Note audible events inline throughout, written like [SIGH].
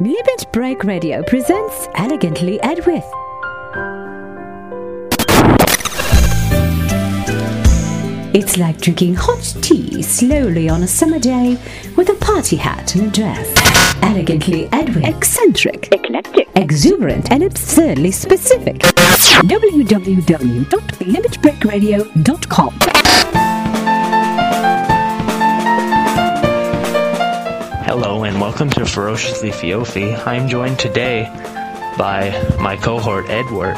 Limit Break Radio presents Elegantly Edwyth. It's like drinking hot tea slowly on a summer day with a party hat and a dress. Elegantly Edwyth. Eccentric. Eclectic. Exuberant and absurdly specific. www.limitbreakradio.com. welcome to Ferociously Feofi. I'm joined today by my cohort Edwyth.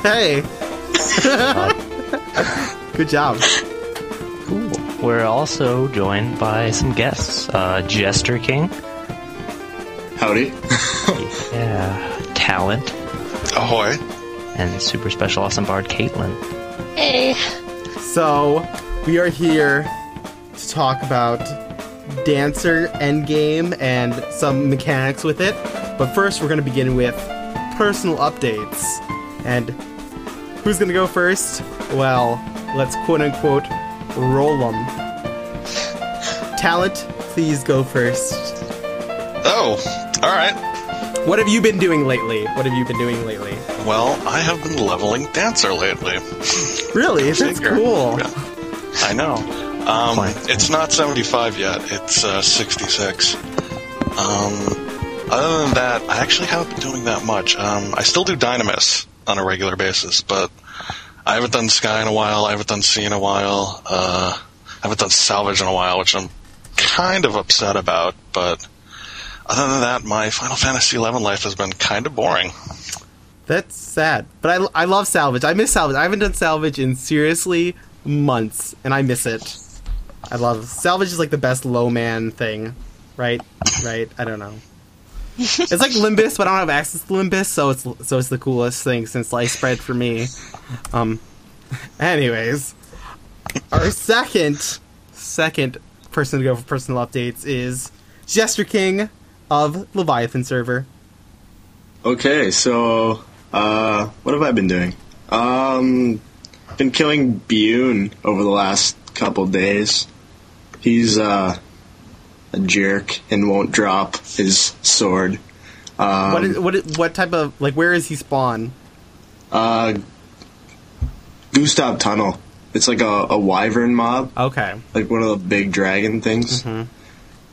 Hey. [LAUGHS] Good job. Cool. We're also joined by some guests. Uh, Jesterking. Howdy. [LAUGHS] Yeah. Talint. Ahoy. And super special awesome bard Kaitlin. Hey. So, we are here to talk about Dancer Endgame and some mechanics with it. But first, we're going to begin with personal updates. And who's going to go first? Well, let's quote unquote roll them. Talint, please go first. Oh, alright. What have you been doing lately? What have you been doing lately? Well, I have been leveling Dancer lately. Really? That's cool. Yeah. I know. Um, it's not 75 yet, it's uh, 66. Um, other than that, I actually haven't been doing that much. Um, I still do Dynamis on a regular basis, but I haven't done Sky in a while, I haven't done Sea in a while, uh, I haven't done Salvage in a while, which I'm kind of upset about, but other than that, my Final Fantasy XI life has been kind of boring. That's sad. But I, I love salvage. I miss salvage. I haven't done salvage in seriously months, and I miss it. I love salvage is like the best low man thing, right? Right? I don't know. It's like Limbus, but I don't have access to Limbus, so it's so it's the coolest thing since sliced bread for me. Um. Anyways, our second second person to go for personal updates is Jesterking of Leviathan server. Okay, so uh, what have I been doing? Um, been killing Bune over the last couple days. He's uh, a jerk and won't drop his sword. Um, What is what is, what type of like where is he spawn? uh, Gustav Tunnel. It's like a, a wyvern mob, Okay. like one of the big dragon things. Mhm.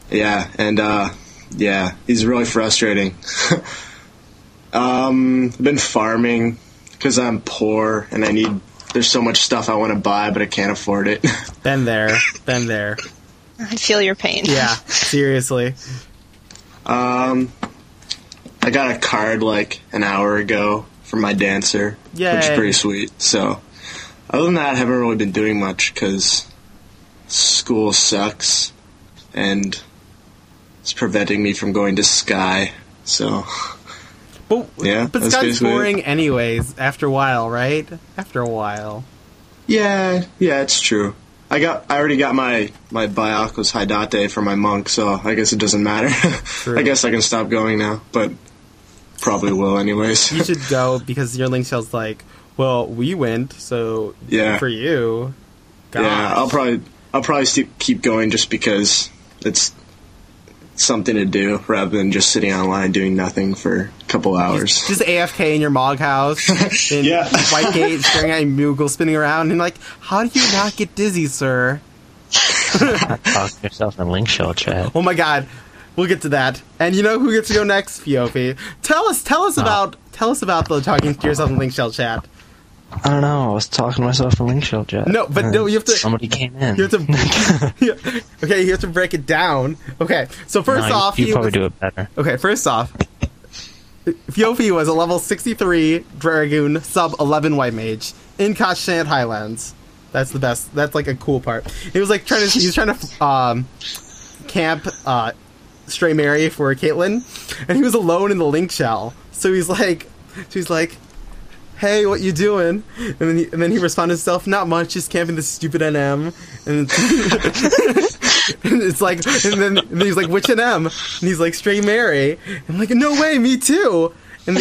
Yeah, and uh, yeah, he's really frustrating. [LAUGHS] um, I've been farming because I'm poor and I need. There's so much stuff I want to buy, but I can't afford it. [LAUGHS] Been there. Been there. I feel your pain. Yeah. [LAUGHS] Seriously. um, I got a card like an hour ago from my dancer, which is pretty sweet. So, other than that, I haven't really been doing much because school sucks and it's preventing me from going to Sky. So. But Yeah, but that's Sky's basically it. boring anyways. After a while, right? After a while. Yeah, yeah, it's true. I got, I already got my my Byakko's Haidate for my monk, so I guess it doesn't matter. [LAUGHS] I guess I can stop going now, but probably will anyways. You should go because your link shell's like, well, we went, so Yeah. for you. Gosh. yeah, I'll probably I'll probably st- keep going just because it's something to do rather than just sitting online doing nothing for a couple hours. just AFK in your Mog house [LAUGHS] in Yeah. Whitegate, staring at Moogle spinning around, and like, how do you not get dizzy, sir? [LAUGHS] Talk to yourself in link shell chat. Oh my god. We'll get to that. And you know who gets to go next, Feofi? Tell us tell us about tell us about the talking to yourself in Link Shell chat. I don't know. I was talking to myself in link shell chat. No, but no, you have to- Somebody came in. You have to Yeah. [LAUGHS] [LAUGHS] Okay, you have to break it down. Okay. So first No, off you probably was- do it better. Okay, first off Feofi was a level 63 Dragoon sub 11 White Mage in Konschtat Highlands. That's the best. That's like a cool part. He was like trying to he was trying to [LAUGHS] um camp uh Stray Mary for Kaitlin, and he was alone in the link shell. So he's like, so he's like, "Hey, what you doing?" And then he, and then he responded to himself, "Not much, just camping this stupid NM." [LAUGHS] And it's, like, and then, and then he's like, "Which NM?" And he's like, "Stray Mary." And I'm like, "No way, me too." And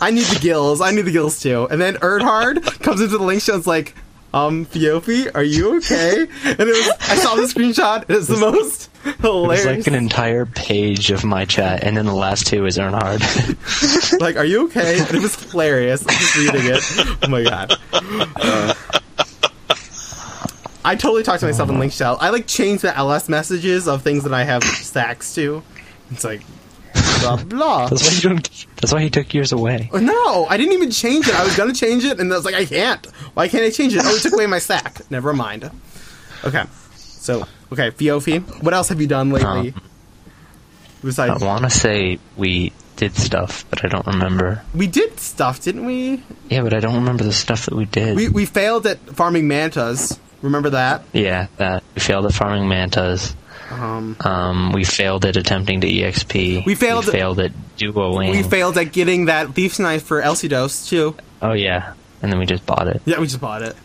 I need the gills. I need the gills too. And then Erdhard comes into the link show like, Um, Feofi, are you okay? And it was, I saw the screenshot. It was the most hilarious. It's like an entire page of my chat, and then the last two is Earnhardt. [LAUGHS] like, are you okay? And it was hilarious. I'm just reading it. Oh my god. Uh, I totally talked to myself in link shell. I like change the ls messages of things that I have stacks to. It's like blah [LAUGHS] blah. that's why you don't. That's why he took yours away. No, I didn't even change it. I was gonna change it, and I was like, I can't. Why can't I change it? Oh, it took away my sack. Never mind. Okay, so okay, Feofi, what else have you done lately? Um, I want to say we did stuff, but I don't remember. we did stuff, didn't we? Yeah, but I don't remember the stuff that we did. We we failed at farming mantas. Remember that? yeah, that we failed at farming mantas. Um, Um, we failed at attempting to exp. We failed- We failed at duoing. we failed at getting that thief's knife for Elsidos too. Oh yeah, and then we just bought it. Yeah, we just bought it.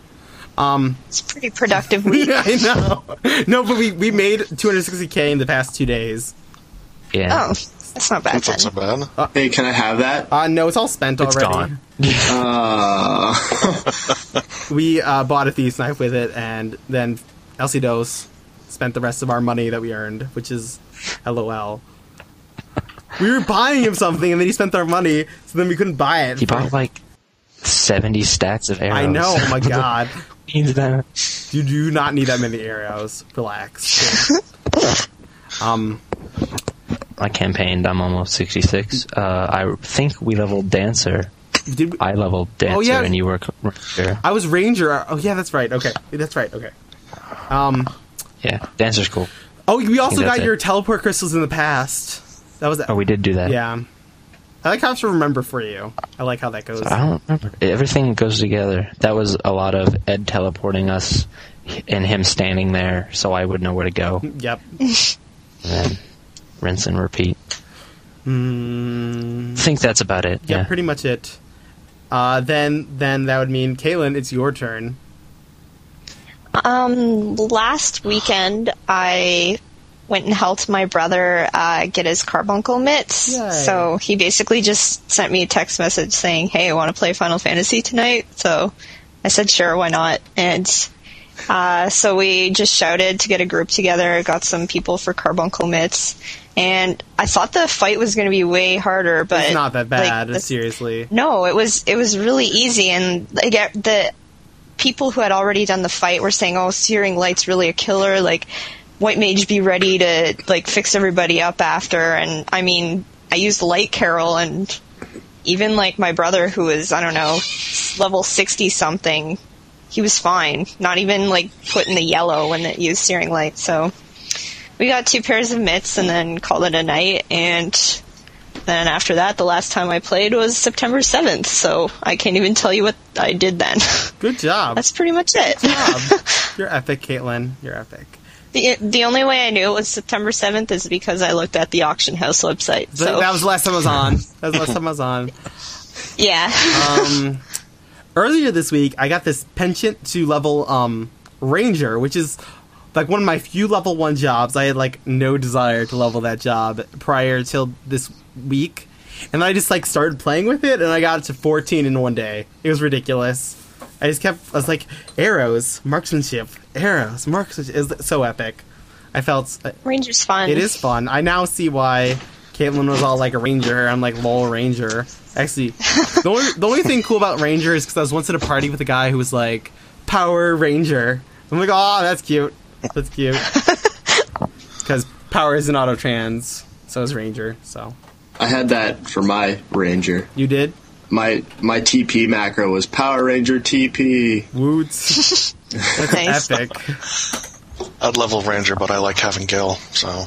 Um, It's pretty productive [LAUGHS] week. yeah, I know. No, but we we made 260k in the past two days. Yeah. Oh, that's not bad That's then. not bad. Hey, can I have that? Uh, no, it's all spent it's already. gone. Uh, [LAUGHS] we uh, bought a thief's knife with it, and then Elsie Dose spent the rest of our money that we earned, which is LOL. We were buying him something, and then he spent our money, so then we couldn't buy it. He bought like seventy stats of arrows. I know. Oh my [LAUGHS] god, that. you do not need that many arrows. Relax. um, I campaigned. I'm almost 66. Uh, I think we leveled dancer. did we, I leveled dancer, Oh, yeah. and you were ranger. I was ranger. Oh yeah, that's right. Okay, that's right. Okay. Um. Yeah, dancer's cool. Oh, we also that's got it. your teleport crystals in the past. That was Oh, we did do that. yeah. I like how to remember for you. I like how that goes. I don't remember. Everything goes together. That was a lot of Ed teleporting us, and him standing there, so I would know where to go, [LAUGHS] and Yep. then rinse and repeat. Mm, I think that's about it. yeah, Yeah. pretty much it. Uh, then, then that would mean, Kaitlin, it's your turn. Um, last weekend I went and helped my brother uh, get his carbuncle mitts. Yay. So he basically just sent me a text message saying, "Hey, I want to play Final Fantasy tonight." So I said, "Sure, why not?" And uh, so we just shouted to get a group together, got some people for carbuncle mitts, and I thought the fight was going to be way harder, but It's not that like, bad, the- seriously. no, it was it was really easy, and I get the people who had already done the fight were saying, "Oh, Searing Light's really a killer." Like, White Mage, be ready to like fix everybody up after. And I mean, I used Light Carol, and even like my brother, who was I don't know level sixty something, he was fine. Not even like put in the yellow when it used Searing Light. So we got two pairs of mitts, and then called it a night. And then after that, the last time I played was September 7th, so I can't even tell you what I did then. [LAUGHS] Good job. That's pretty much it. job. [LAUGHS] You're epic, Kaitlin. You're epic. the, the only way I knew it was September 7th is because I looked at the auction house website. So So, that was the last time I was on. [LAUGHS] That was the last time I was on. yeah. Um, earlier this week, I got this penchant to level um, Ranger, which is like one of my few level one jobs. I had like no desire to level that job prior till this week, and I just like started playing with it, and I got it to 14 in one day. It was ridiculous. I just kept. I was like, arrows, marksmanship, arrows, marksmanship. Is so epic. I felt uh, Ranger's fun. it is fun. I now see why Kaitlin was all like a ranger. I'm like lol ranger. Actually, the only the only thing cool about ranger is because I was once at a party with a guy who was like power ranger. I'm like, oh, that's cute. That's cute. [LAUGHS] Because power is an auto trans, so is ranger. So I had that for my ranger. you did My my TP macro was Power Ranger TP. woots. [LAUGHS] That's Nice. epic. I'd level Ranger, but I like having Gil, so.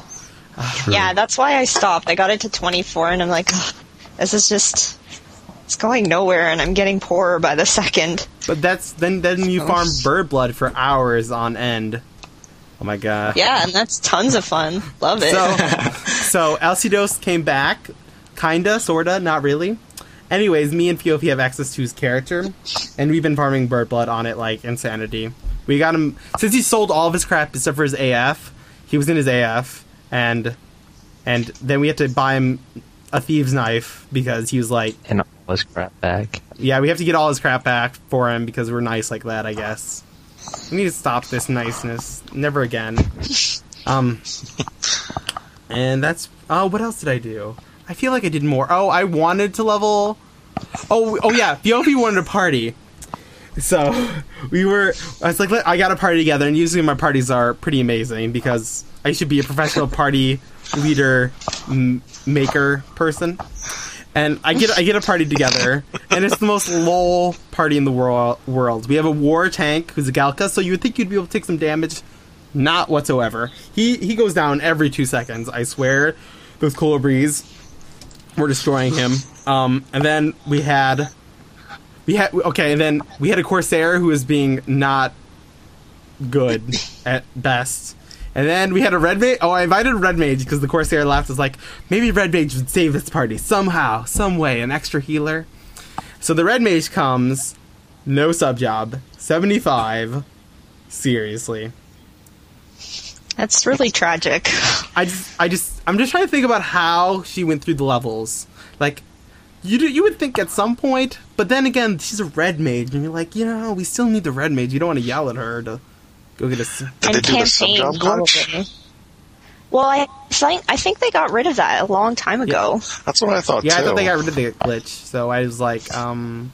Yeah, that's why I stopped. I got it to 24, and I'm like, this is just. It's going nowhere, and I'm getting poorer by the second. But that's then then you farm bird blood for hours on end. Oh my god. Yeah, and that's tons of fun. Love it. So, [LAUGHS] so Alcidos came back, kinda, sorta, not really. Anyways, me and Feofi have access to his character, and we've been farming bird blood on it like insanity. We got him since he sold all of his crap except for his AF. He was in his AF, and and then we had to buy him a thieves knife because he was like, And all his crap back. yeah, we have to get all his crap back for him because we're nice like that, I guess. We need to stop this niceness. Never again. Um, and that's. Oh, what else did I do? I feel like I did more. Oh, I wanted to level. Oh, oh yeah. Feofi wanted a party. So [LAUGHS] we were. I was like, I got a party together, and usually my parties are pretty amazing because I should be a professional party leader, m- maker person. And I get I get a party together, and it's the most lol party in the world. World. We have a war tank who's a Galka, so you would think you'd be able to take some damage. Not whatsoever. He he goes down every two seconds. I swear. Those Colibris were destroying him. Um, and then we had we had okay, and then we had a Corsair who was being not good at best. And then we had a red mage. Oh, I invited red mage because the Corsair left. Was like maybe red mage would save this party somehow, some way, an extra healer. So the red mage comes, no sub job, seventy five. Seriously, That's really tragic. I just, I just, I'm just trying to think about how she went through the levels. Like, you do, you would think at some point, but then again, she's a red mage, and you're like, you know, we still need the red mage. You don't want to yell at her to go get a. Did they do the sub job glitch? Well, I think I think they got rid of that a long time ago. That's what I thought Yeah, too. I thought they got rid of the glitch, so I was like, um,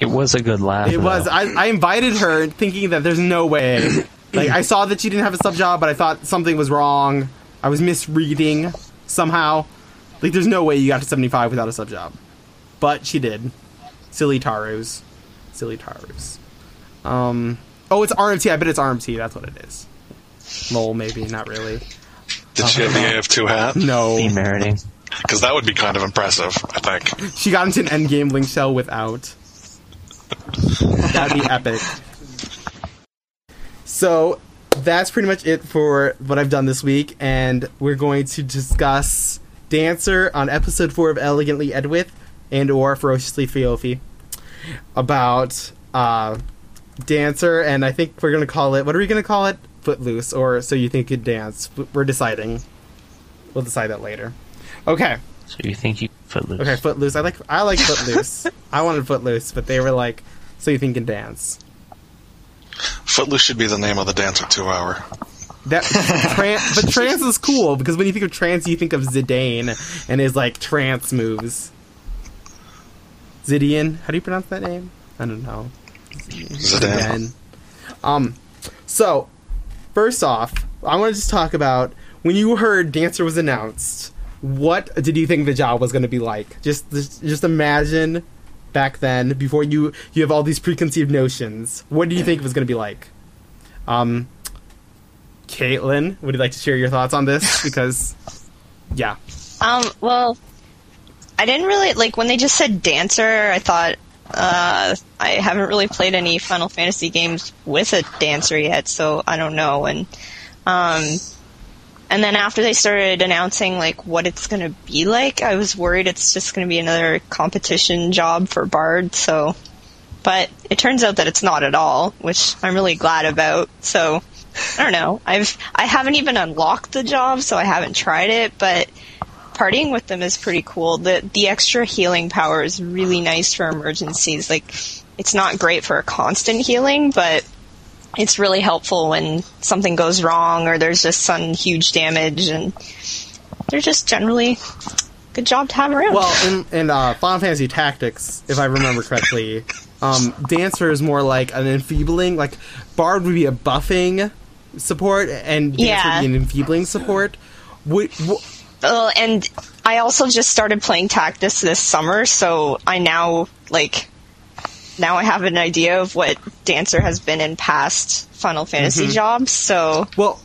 It was a good laugh. it was. I, I invited her thinking that there's no way. [COUGHS] [COUGHS] Like, I saw that she didn't have a sub job, but I thought something was wrong. I was misreading somehow. Like, there's no way you got to 75 without a sub job. But she did. Silly Tarus. Silly Tarus. Um, oh, it's RMT. I bet it's RMT. That's what it is. Lol, maybe. Not really. Did she have the AF2 hat? No. Demeriting. Because that would be kind of impressive, I think. She got into an endgame link shell without. That'd be epic. So that's pretty much it for what I've done this week, and we're going to discuss Dancer on episode four of Elegantly Edwyth and or Ferociously Feofi about uh, Dancer, and I think we're gonna call it. What are we gonna call it? Footloose, or so you think it dance? We're deciding. We'll decide that later. Okay. So you think you footloose? Okay, Footloose. I like I like Footloose. [LAUGHS] I wanted Footloose, but they were like, so you think you can dance. Footloose should be the name of the Dancer 2 hour. That tran- but trance is cool because when you think of trance, you think of Zidane and his like trance moves. Zidian, how do you pronounce that name? I don't know. Zidane. Um, so first off, I want to just talk about when you heard Dancer was announced. What did you think the job was going to be like? Just, just, just imagine back then, before you you have all these preconceived notions. What do you think it was going to be like? Um, Kaitlin, would you like to share your thoughts on this? [LAUGHS] Because, yeah, Um, well, I didn't really like when they just said dancer. I thought uh, I haven't really played any Final Fantasy games with a dancer yet, so I don't know. And um, and then after they started announcing like what it's gonna be like, I was worried it's just gonna be another competition job for Bard. So, but it turns out that it's not at all, which I'm really glad about. So. I don't know. I've I haven't even unlocked the job, so I haven't tried it. But partying with them is pretty cool. The the extra healing power is really nice for emergencies. Like it's not great for a constant healing, but it's really helpful when something goes wrong or there's just some huge damage and they're just generally good job to have around. Well, in, in uh, Final Fantasy Tactics, if I remember correctly, um, Dancer is more like an enfeebling. Like Bard would be a buffing support, and Dancer Yeah. would be an enfeebling support. Would, wo- Uh, and I also just started playing Tactics this summer, so I now like now I have an idea of what Dancer has been in past Final Fantasy jobs. So well,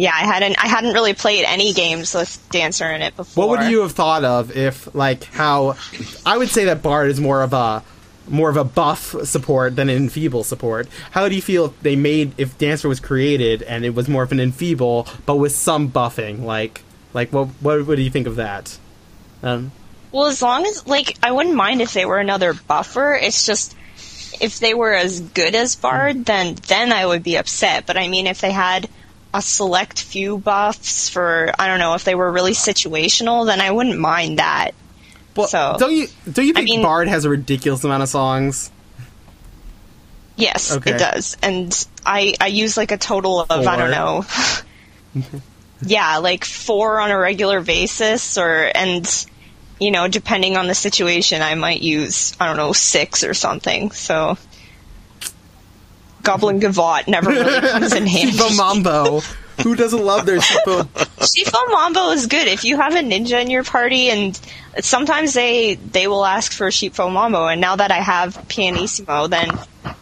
yeah, I hadn't I hadn't really played any games with Dancer in it before. what would you have thought of if, like, how I would say that Bard is more of a more of a buff support than an enfeeble support. How do you feel if they made if Dancer was created and it was more of an enfeeble but with some buffing? Like, like what what, what do you think of that? Um, Well, as long as like I wouldn't mind if they were another buffer. It's just if they were as good as Bard, mm. then then I would be upset. But I mean, if they had a select few buffs for I don't know if they were really situational, then I wouldn't mind that. Well, So- don't you don't you I think mean- Bard has a ridiculous amount of songs? Yes, Okay. it does. And I I use like a total of I don't know. [LAUGHS] yeah, like four on a regular basis or and you know, depending on the situation I might use I don't know, six or something. So Goblin Gavotte never really [LAUGHS] comes in handy. Sheepfoe Mambo. Who doesn't love their Shibo? Sheepfoe Mambo is good if you have a ninja in your party, and sometimes they they will ask for Shifo Mambo. And now that I have Pianissimo, then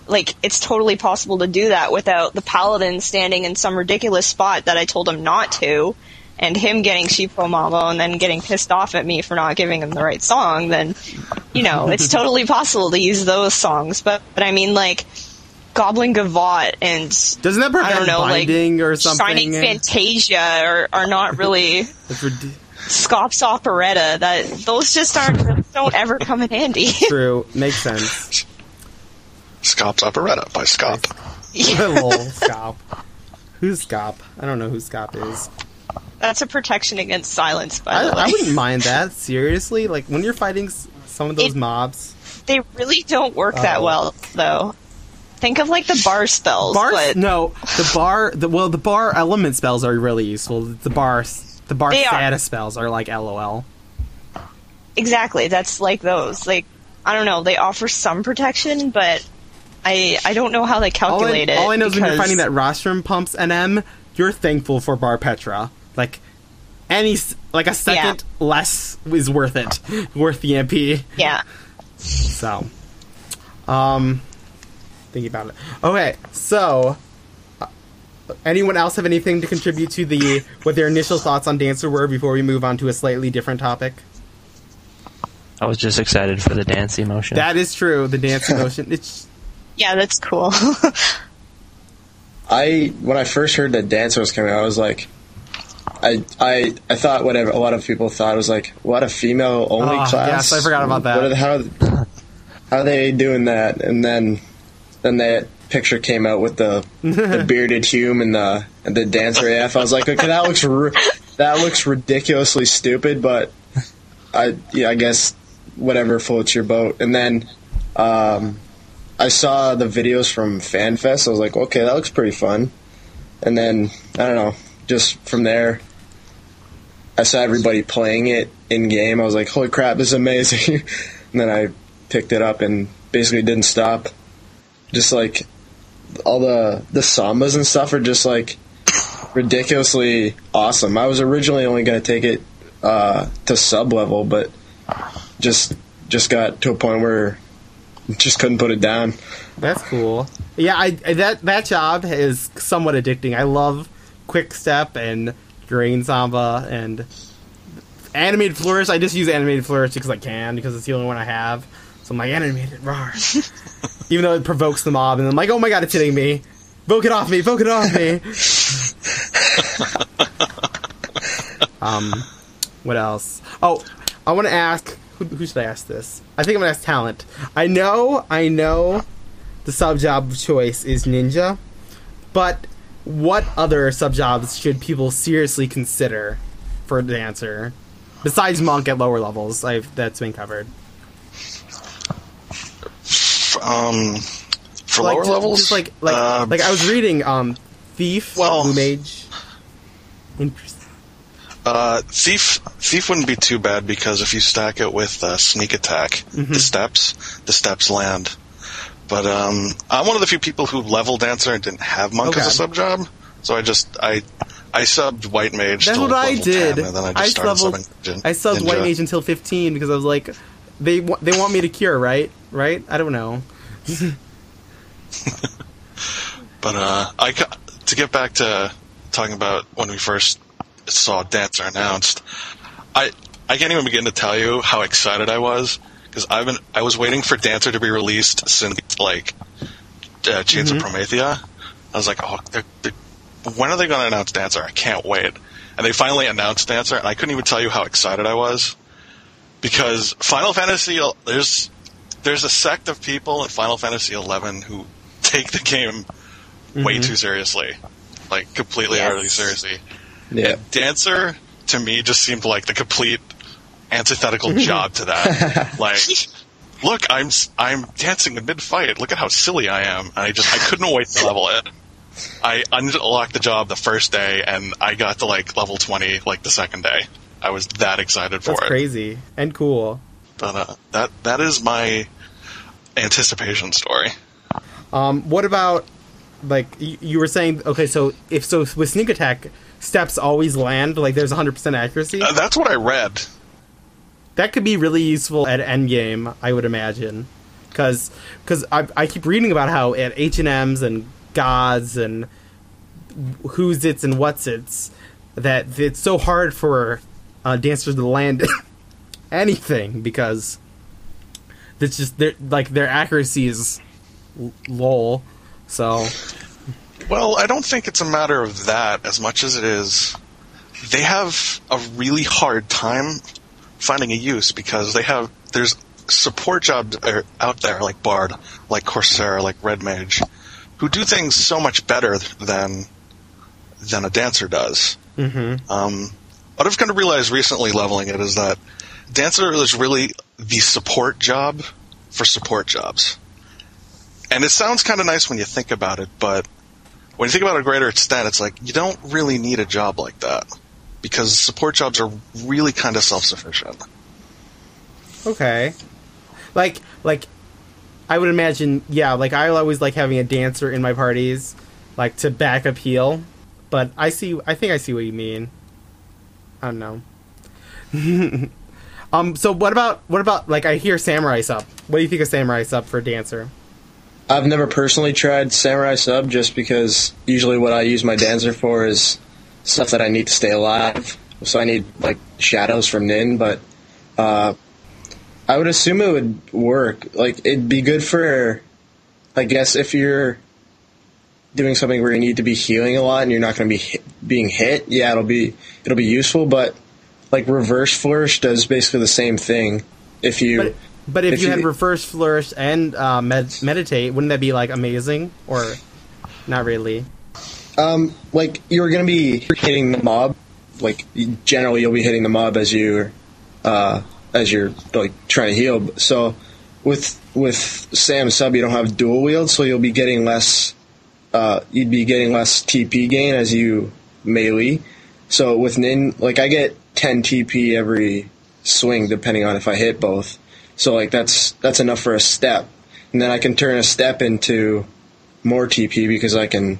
like it's totally possible to do that without the paladin standing in some ridiculous spot that I told him not to, and him getting Sheepfoe Mambo and then getting pissed off at me for not giving him the right song. Then you know it's [LAUGHS] totally possible to use those songs. But but I mean like. Goblin Gavotte and Doesn't that I don't know, like binding or something? Shining Fantasia are, are not really Scops operetta. That those just aren't don't ever come in handy. [LAUGHS] True. Makes sense. Scop's Operetta by Scop. [LAUGHS] Lol, Scop. Who's Scop? I don't know who Scop is. That's a protection against silence, by I, the way. I wouldn't mind [LAUGHS] that. Seriously, like when you're fighting some of those It- mobs. They really don't work that Oh. well, though. Think of like the bar spells, Bar? but No, the bar. The well, the bar element spells are really useful. The bar, the bar They are. status spells are like LOL. exactly, that's like those. Like I don't know, they offer some protection, but I I don't know how they All I, calculate it. all I know is when you're finding that rostrum pumps NM, you're thankful for Bar Petra. Like any, like a second less is worth it, [LAUGHS] worth the MP. Yeah. So, um, thinking about it. Okay, so. uh, Anyone else have anything to contribute to the what their initial thoughts on Dancer were before we move on to a slightly different topic? I was just excited for the dance emotion. That is true. The dance [LAUGHS] emotion. It's Yeah, that's cool. [LAUGHS] I when I first heard that Dancer was coming, I was like, I I I thought whatever a lot of people thought was like, what a female only Ah, class. yes, I forgot about that. What how how are they doing that? And then then that picture came out with the, the [LAUGHS] bearded Hume and the and the dancer AF. I was like, okay, that looks ri- that looks ridiculously stupid, but I yeah, I guess whatever floats your boat. And then um, I saw the videos from FanFest. I was like, okay, that looks pretty fun. And then I don't know, just from there, I saw everybody playing it in game. I was like, holy crap, this is amazing. [LAUGHS] and then I picked it up and basically didn't stop. Just like all the the sambas and stuff are just like ridiculously awesome. I was originally only going to take it uh, to sub level, but just just got to a point where just couldn't put it down. That's cool. Yeah, I that that job is somewhat addicting. I love Quick Step and Drain Samba and Animated Flourish. I just use Animated Flourish because I can because it's the only one I have. So I'm like animated, rar. [LAUGHS] Even though it provokes the mob, and I'm like, oh my god, it's hitting me. Voke it off me, voke it off me. [LAUGHS] um, what else? Oh, I want to ask. Who, who should I ask this? I think I'm gonna ask Talint. I know, I know, the sub job of choice is ninja, but what other sub jobs should people seriously consider for a dancer besides monk at lower levels? I've that's been covered. Um, for like, lower just- levels, just like like uh, like I was reading um thief, Well- blue mage. Interesting. Uh, thief thief wouldn't be too bad because if you stack it with uh, sneak attack, Mm-hmm. the steps the steps land. But um, I'm one of the few people who level dancer and didn't have monk Okay. as a sub job, so I just I I subbed white mage. That's what I did. 10, and then I just I leveled- subbing I subbed ninja. white mage until 15 because I was like, they wa- they want me to cure, right? Right? I don't know. [LAUGHS] But uh, I to get back to talking about when we first saw Dancer announced, I I can't even begin to tell you how excited I was because I've been I was waiting for Dancer to be released since like uh, Chains of mm-hmm. Promathia. I was like, oh, they're, they're, when are they going to announce Dancer? I can't wait. And they finally announced Dancer, and I couldn't even tell you how excited I was because Final Fantasy uh, there's there's a sect of people in Final Fantasy XI who take the game way mm-hmm. too seriously, like completely Yes. utterly seriously. Yeah. Dancer to me just seemed like the complete antithetical [LAUGHS] job to that. [LAUGHS] like look, I'm I'm dancing in mid fight. Look at how silly I am. And I just I couldn't wait to level it. I unlocked the job the first day, and I got to like level twenty like the second day. I was that excited for That's it. crazy and cool. But uh, that that is my anticipation story. Um, what about like you, you were saying? Okay, so if so with sneak attack, steps always land. Like there's 100 percent accuracy. Uh, that's what I read. That could be really useful at endgame, I would imagine, because I, I keep reading about how at H and M's and Gods and who's its and what's its that it's so hard for uh, dancers to land [LAUGHS] anything because it's just their like their accuracy is l- lol. So Well, I don't think it's a matter of that as much as it is they have a really hard time finding a use because they have there's support jobs out there like Bard, like Corsair, like Red Mage, who do things so much better than than a dancer does. Mm-hmm. Um, what I've kind of realized recently leveling it is that dancer is really the support job for support jobs. And it sounds kind of nice when you think about it, but when you think about it a greater extent, it's like you don't really need a job like that because support jobs are really kind of self-sufficient. Okay. Like like I would imagine yeah, like I always like having a dancer in my parties, like to back up heal. But I see I think I see what you mean. I don't know. [LAUGHS] um so what about what about like I hear samurai sub. What do you think of samurai sub for a dancer? I've never personally tried Samurai Sub just because usually what I use my dancer for is stuff that I need to stay alive. So I need like shadows from Nin, but uh, I would assume it would work. Like it'd be good for, I guess, if you're doing something where you need to be healing a lot and you're not going to be hit, being hit. Yeah, it'll be it'll be useful, but like reverse flourish does basically the same thing. If you But but if, If you, you- had reverse flourish and uh, med- meditate, wouldn't that be like amazing or not really? Um, like you're gonna be hitting the mob. Like generally, you'll be hitting the mob as you, uh, as you're like trying to heal. So with with Sam sub, you don't have dual wield, so you'll be getting less. Uh, you'd be getting less TP gain as you melee. So with Nin, like I get 10 TP every swing, depending on if I hit both. So like that's that's enough for a step, and then I can turn a step into more TP because I can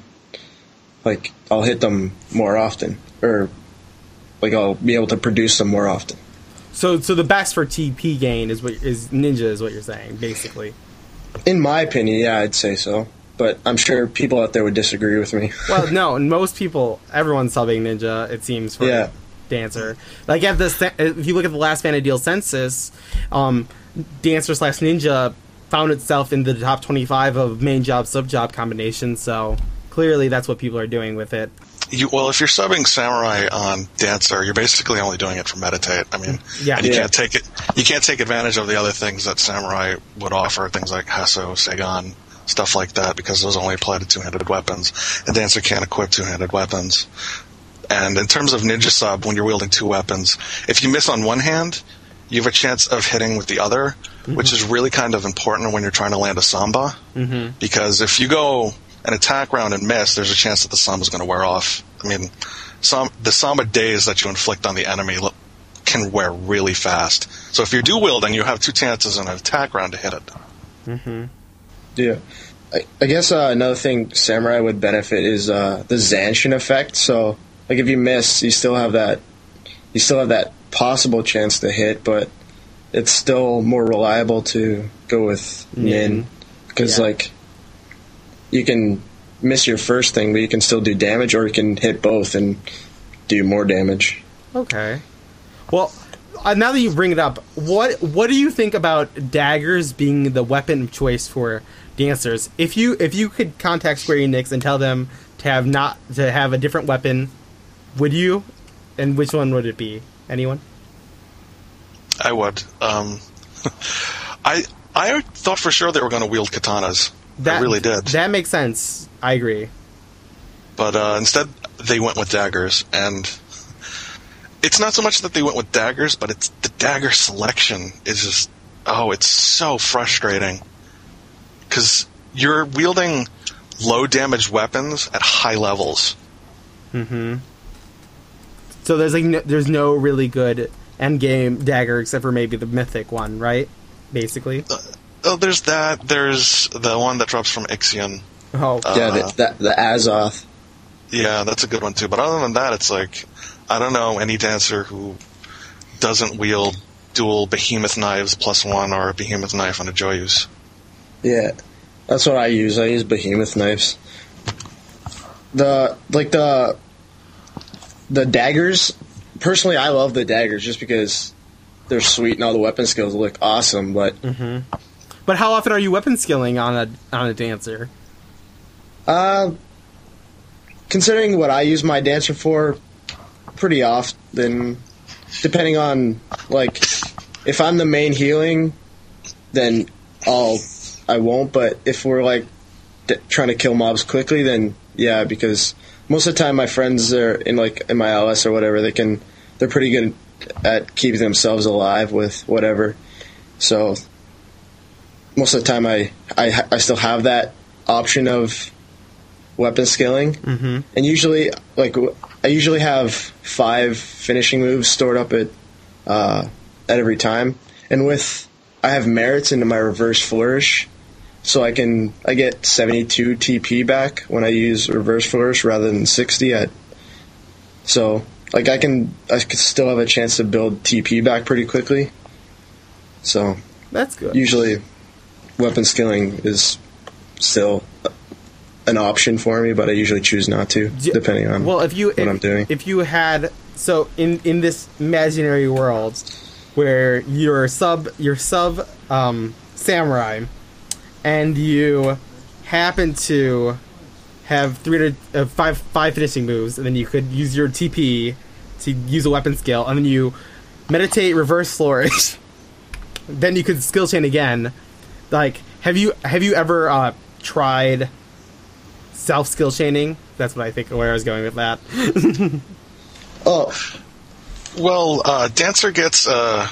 like I'll hit them more often, or like I'll be able to produce them more often. So so the best for TP gain is what is ninja is what you're saying basically. In my opinion, yeah, I'd say so. But I'm sure people out there would disagree with me. [LAUGHS] Well, no, and most people, everyone's subbing Ninja. It seems for Yeah. Dancer. Like at the if you look at the last Vana'diel census, um, Dancer slash Ninja found itself in the top twenty-five of main job sub job combinations. So clearly, that's what people are doing with it. You, well, if you're subbing samurai on dancer, you're basically only doing it for meditate. I mean, Yeah. and you Yeah. can't take it. You can't take advantage of the other things that samurai would offer, things like Hasso, Seigan, stuff like that, because those only apply to two-handed weapons. And dancer can't equip two-handed weapons. And in terms of ninja sub, when you're wielding two weapons, if you miss on one hand, you have a chance of hitting with the other, which is really kind of important when you're trying to land a samba. Mm-hmm. Because if you go an attack round and miss, there's a chance that the samba is going to wear off. I mean, some, the samba days that you inflict on the enemy lo- can wear really fast. So if you're dual wielding, you have two chances in an attack round to hit it. Yeah. I, I guess uh, another thing Samurai would benefit is uh, the Zanshin effect. So, like, if you miss, you still have that, you still have that possible chance to hit, but it's still more reliable to go with Nin because, Yeah. like, you can miss your first thing, but you can still do damage, or you can hit both and do more damage. Okay. Well, uh, now that you bring it up, what what do you think about daggers being the weapon of choice for dancers? If you if you could contact Square Enix and tell them to have not to have a different weapon, would you? And which one would it be? Anyone? I would. Um, [LAUGHS] I I thought for sure they were going to wield katanas. I really did. That makes sense. I agree. but uh, instead they went with daggers and it's not so much that they went with daggers but it's the dagger selection is just oh, it's so frustrating because you're wielding low damage weapons at high levels. Mm-hmm. So there's like no, there's no really good end game dagger except for maybe the mythic one, right? Basically. Oh, there's that. There's the one that drops from Ixion. Oh, uh, yeah, the, the, the Azoth. Yeah, that's a good one too. But other than that, it's like I don't know any dancer who doesn't wield dual behemoth knives plus one or a behemoth knife on a Joyous. Yeah, that's what I use. I use behemoth knives. The like the the daggers. Personally, I love the daggers just because they're sweet and all the weapon skills look awesome. But mm-hmm. But how often are you weapon skilling on a on a dancer? uh, considering what I use my dancer for, pretty often. Depending on like if I'm the main healing, then I'll I won't. But if we're like d- trying to kill mobs quickly, then yeah, because most of the time my friends are in like in my LS or whatever, they can they're pretty good at keeping themselves alive with whatever. So most of the time I I, I still have that option of weapon scaling. mm-hmm. and usually like I usually have five finishing moves stored up at uh, at every time, and with I have merits into my reverse flourish, so I can I get seventy two TP back when I use reverse flourish rather than sixty. At so like I can I could still have a chance to build TP back pretty quickly. So That's good. usually weapon skilling is still an option for me, but I usually choose not to, depending on well, if you what if, I'm doing. if you had so in in this imaginary world where you're sub you're sub um, samurai and you happen to have three to uh, five five finishing moves, and then you could use your TP to use a weapon skill, and then you meditate reverse flourish. [LAUGHS] then you could skill chain again. Like, have you have you ever uh, tried self skill chaining? That's what I think where I was going with that. [LAUGHS] Oh, Well, uh, dancer gets uh,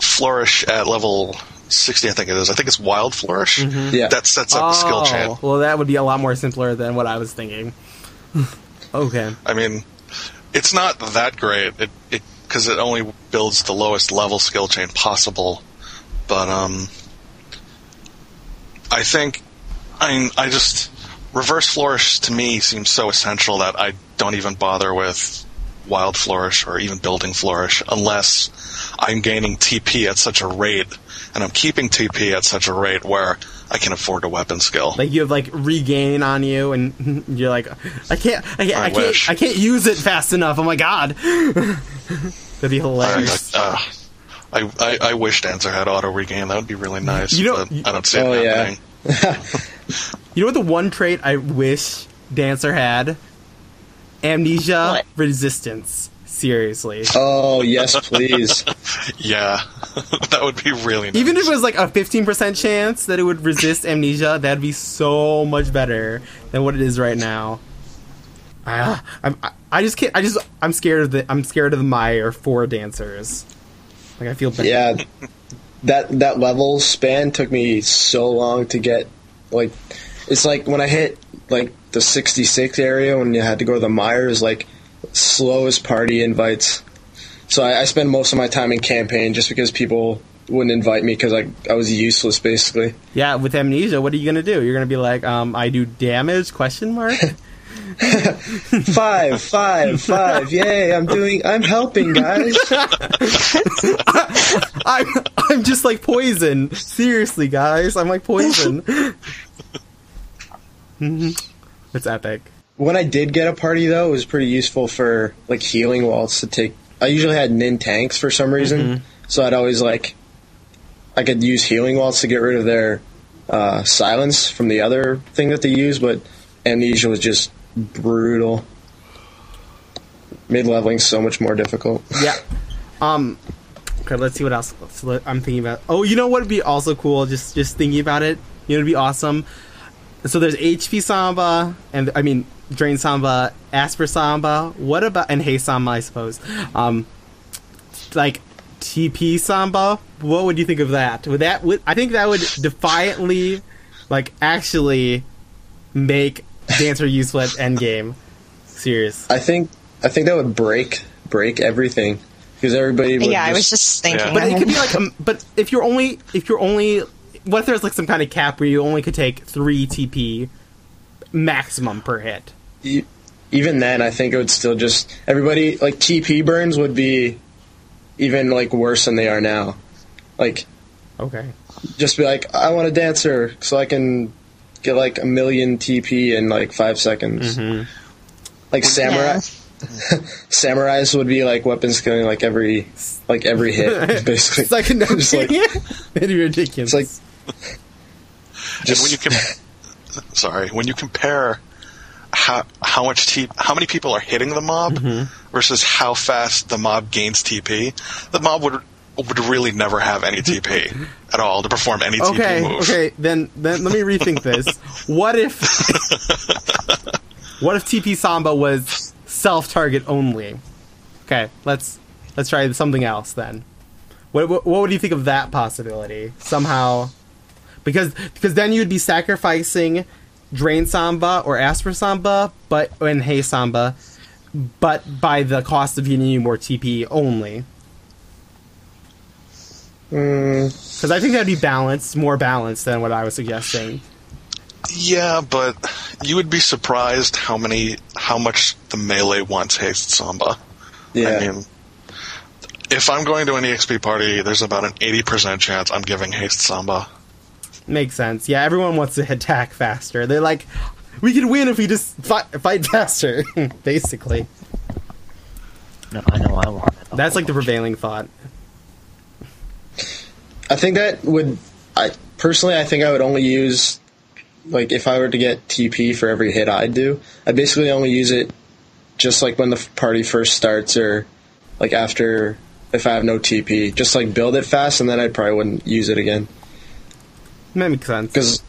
flourish at level sixty, I think it is. I think it's wild flourish. Yeah. that sets up the skill chain. Oh, well, that would be a lot more simpler than what I was thinking. [LAUGHS] okay. I mean, it's not that great. It it because it only builds the lowest level skill chain possible. But um, I think I mean I just reverse flourish to me seems so essential that I don't even bother with wild flourish or even building flourish unless I'm gaining TP at such a rate and I'm keeping TP at such a rate where I can afford a weapon skill. Like you have like regain on you, and [LAUGHS] you're like, I can't, I can't, I, I can't. I can't use it fast enough. Oh my god, [LAUGHS] that'd be hilarious. Uh, I, I, I wish Dancer had auto regain. That would be really nice. You know- but I don't see Oh, it yeah. happening. [LAUGHS] You know what the one trait I wish Dancer had? Amnesia What? resistance. Seriously. oh yes, please. [LAUGHS] Yeah, [LAUGHS] that would be really nice. Even if it was like a 15% chance that it would resist amnesia, that'd be so much better than what it is right now. I, I'm, I- I just can't. I just I'm scared of the I'm scared of the mire for dancers. Like I feel bad. Yeah, that that level span took me so long to get. Like, it's like when I hit like the 66 area when you had to go to the Myers, like slowest party invites. So I, I spend most of my time in campaign just because people wouldn't invite me because I I was useless basically. Yeah, with amnesia, what are you gonna do? You're gonna be like, um, I do damage? Question mark. [LAUGHS] [LAUGHS] Five, five, five! Yay! I'm doing. I'm helping, guys. [LAUGHS] I'm I'm just like poison. Seriously, guys, I'm like poison. [LAUGHS] It's epic. when I did get a party though, it was pretty useful for like healing walls to take. I usually had nin tanks for some reason, so I'd always like I could use healing walls to get rid of their uh, silence from the other thing that they use, but amnesia was just brutal. Mid leveling so much more difficult. Yeah. [LAUGHS] Um. Okay, let's see what else I'm thinking about. Oh, you know what would be also cool? Just just thinking about it. You know, it'd be awesome. So there's HP Samba, and I mean Drain Samba, Aspir Samba. What about and Hey Samba? I suppose. Um, like TP Samba. What would you think of that? Would that would I think that would defiantly, like, actually make Dancer useful at endgame. Serious. I think I think that would break break everything because everybody. Would Yeah, I was just thinking. Yeah. But it could be like, um, but if you're only if you're only what if there's like some kind of cap where you only could take three TP maximum per hit? even then, I think it would still just everybody like TP burns would be even like worse than they are now. Like Okay. just be like, I want a dancer so I can get like a million TP in like five seconds. Mm-hmm. Like samurai, [LAUGHS] samurais would be like weapons killing like every like every hit [LAUGHS] basically. It's like [LAUGHS] no, Just like- it'd be ridiculous. It's like and when you com- sorry, when you compare how how much T- how many people are hitting the mob Mm-hmm. versus how fast the mob gains TP, the mob would would really never have any TP [LAUGHS] at all to perform any okay, TP move. okay. Then then let me rethink this. [LAUGHS] What if [LAUGHS] what if TP Samba was self target only? Okay, let's let's try something else then. What, what what would you think of that possibility? Somehow, because because then you'd be sacrificing Drain Samba or Aspir Samba, but and Hey Samba, but by the cost of you more TP only. Mm, Because I think that'd be balanced, more balanced than what I was suggesting. Yeah, but you would be surprised how many how much the melee wants haste samba. yeah. I mean, if I'm going to an EXP party, there's about an 80% chance I'm giving haste samba. Makes sense. Yeah, everyone wants to [LAUGHS] attack faster. They're like, we can win if we just fight, fight faster, [LAUGHS] basically. No, I know I want it. That's like the prevailing thought. I think that would. I personally, I think I would only use like if I were to get TP for every hit I do. I basically only use it just like when the party first starts, or like after if I have no TP. Just like build it fast, and then I probably wouldn't use it again That makes sense. because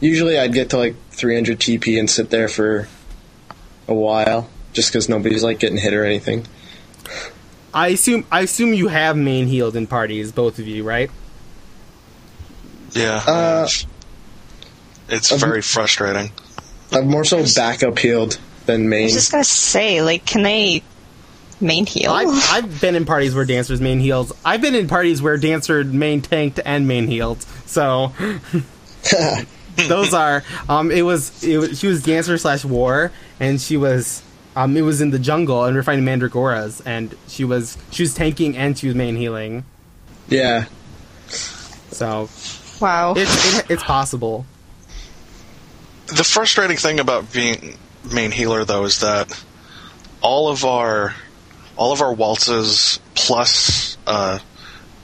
usually I'd get to like 300 TP and sit there for a while just because nobody's like getting hit or anything. I assume I assume you have main healed in parties, both of you, right? Yeah. Uh, it's um, very frustrating. I'm more so backup healed than main. I main. was just gonna say, like, can they main heal? I've, [LAUGHS] I've been in parties where dancers main heals. I've been in parties where dancer main tanked and main healed. So [LAUGHS] those are um it was it was she was dancer slash war and she was um it was in the jungle and we are fighting mandragoras and she was she was tanking and she was main healing. yeah, So wow. it's it, it's possible. The frustrating thing about being main healer though is that all of our all of our waltzes plus uh,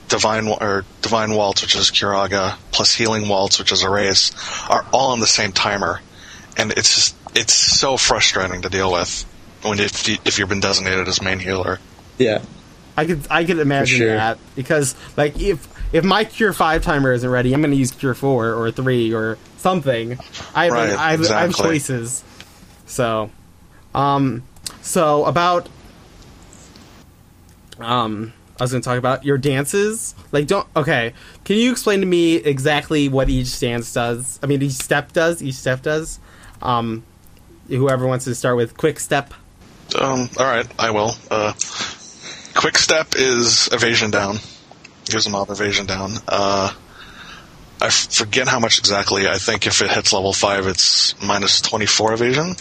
divine or divine waltz, which is Curaga, plus healing waltz, which is Erase, are all on the same timer, and it's just it's so frustrating to deal with when if you, if you've been designated as main healer. yeah. I could I could imagine sure. that because like if if my cure five timer isn't ready, I'm going to use cure four or three or something. I have Right, I, have, I have choices. So, um, so about um, I was going to talk about your dances. Like, don't okay. Can you explain to me exactly what each dance does? I mean, each step does. Each step does. Um, whoever wants to start with quick step. Um, all right, I will. Uh, quick step is evasion down. Gives a mob evasion down. Uh, I f- forget how much exactly. I think if it hits level five, it's minus twenty four evasion.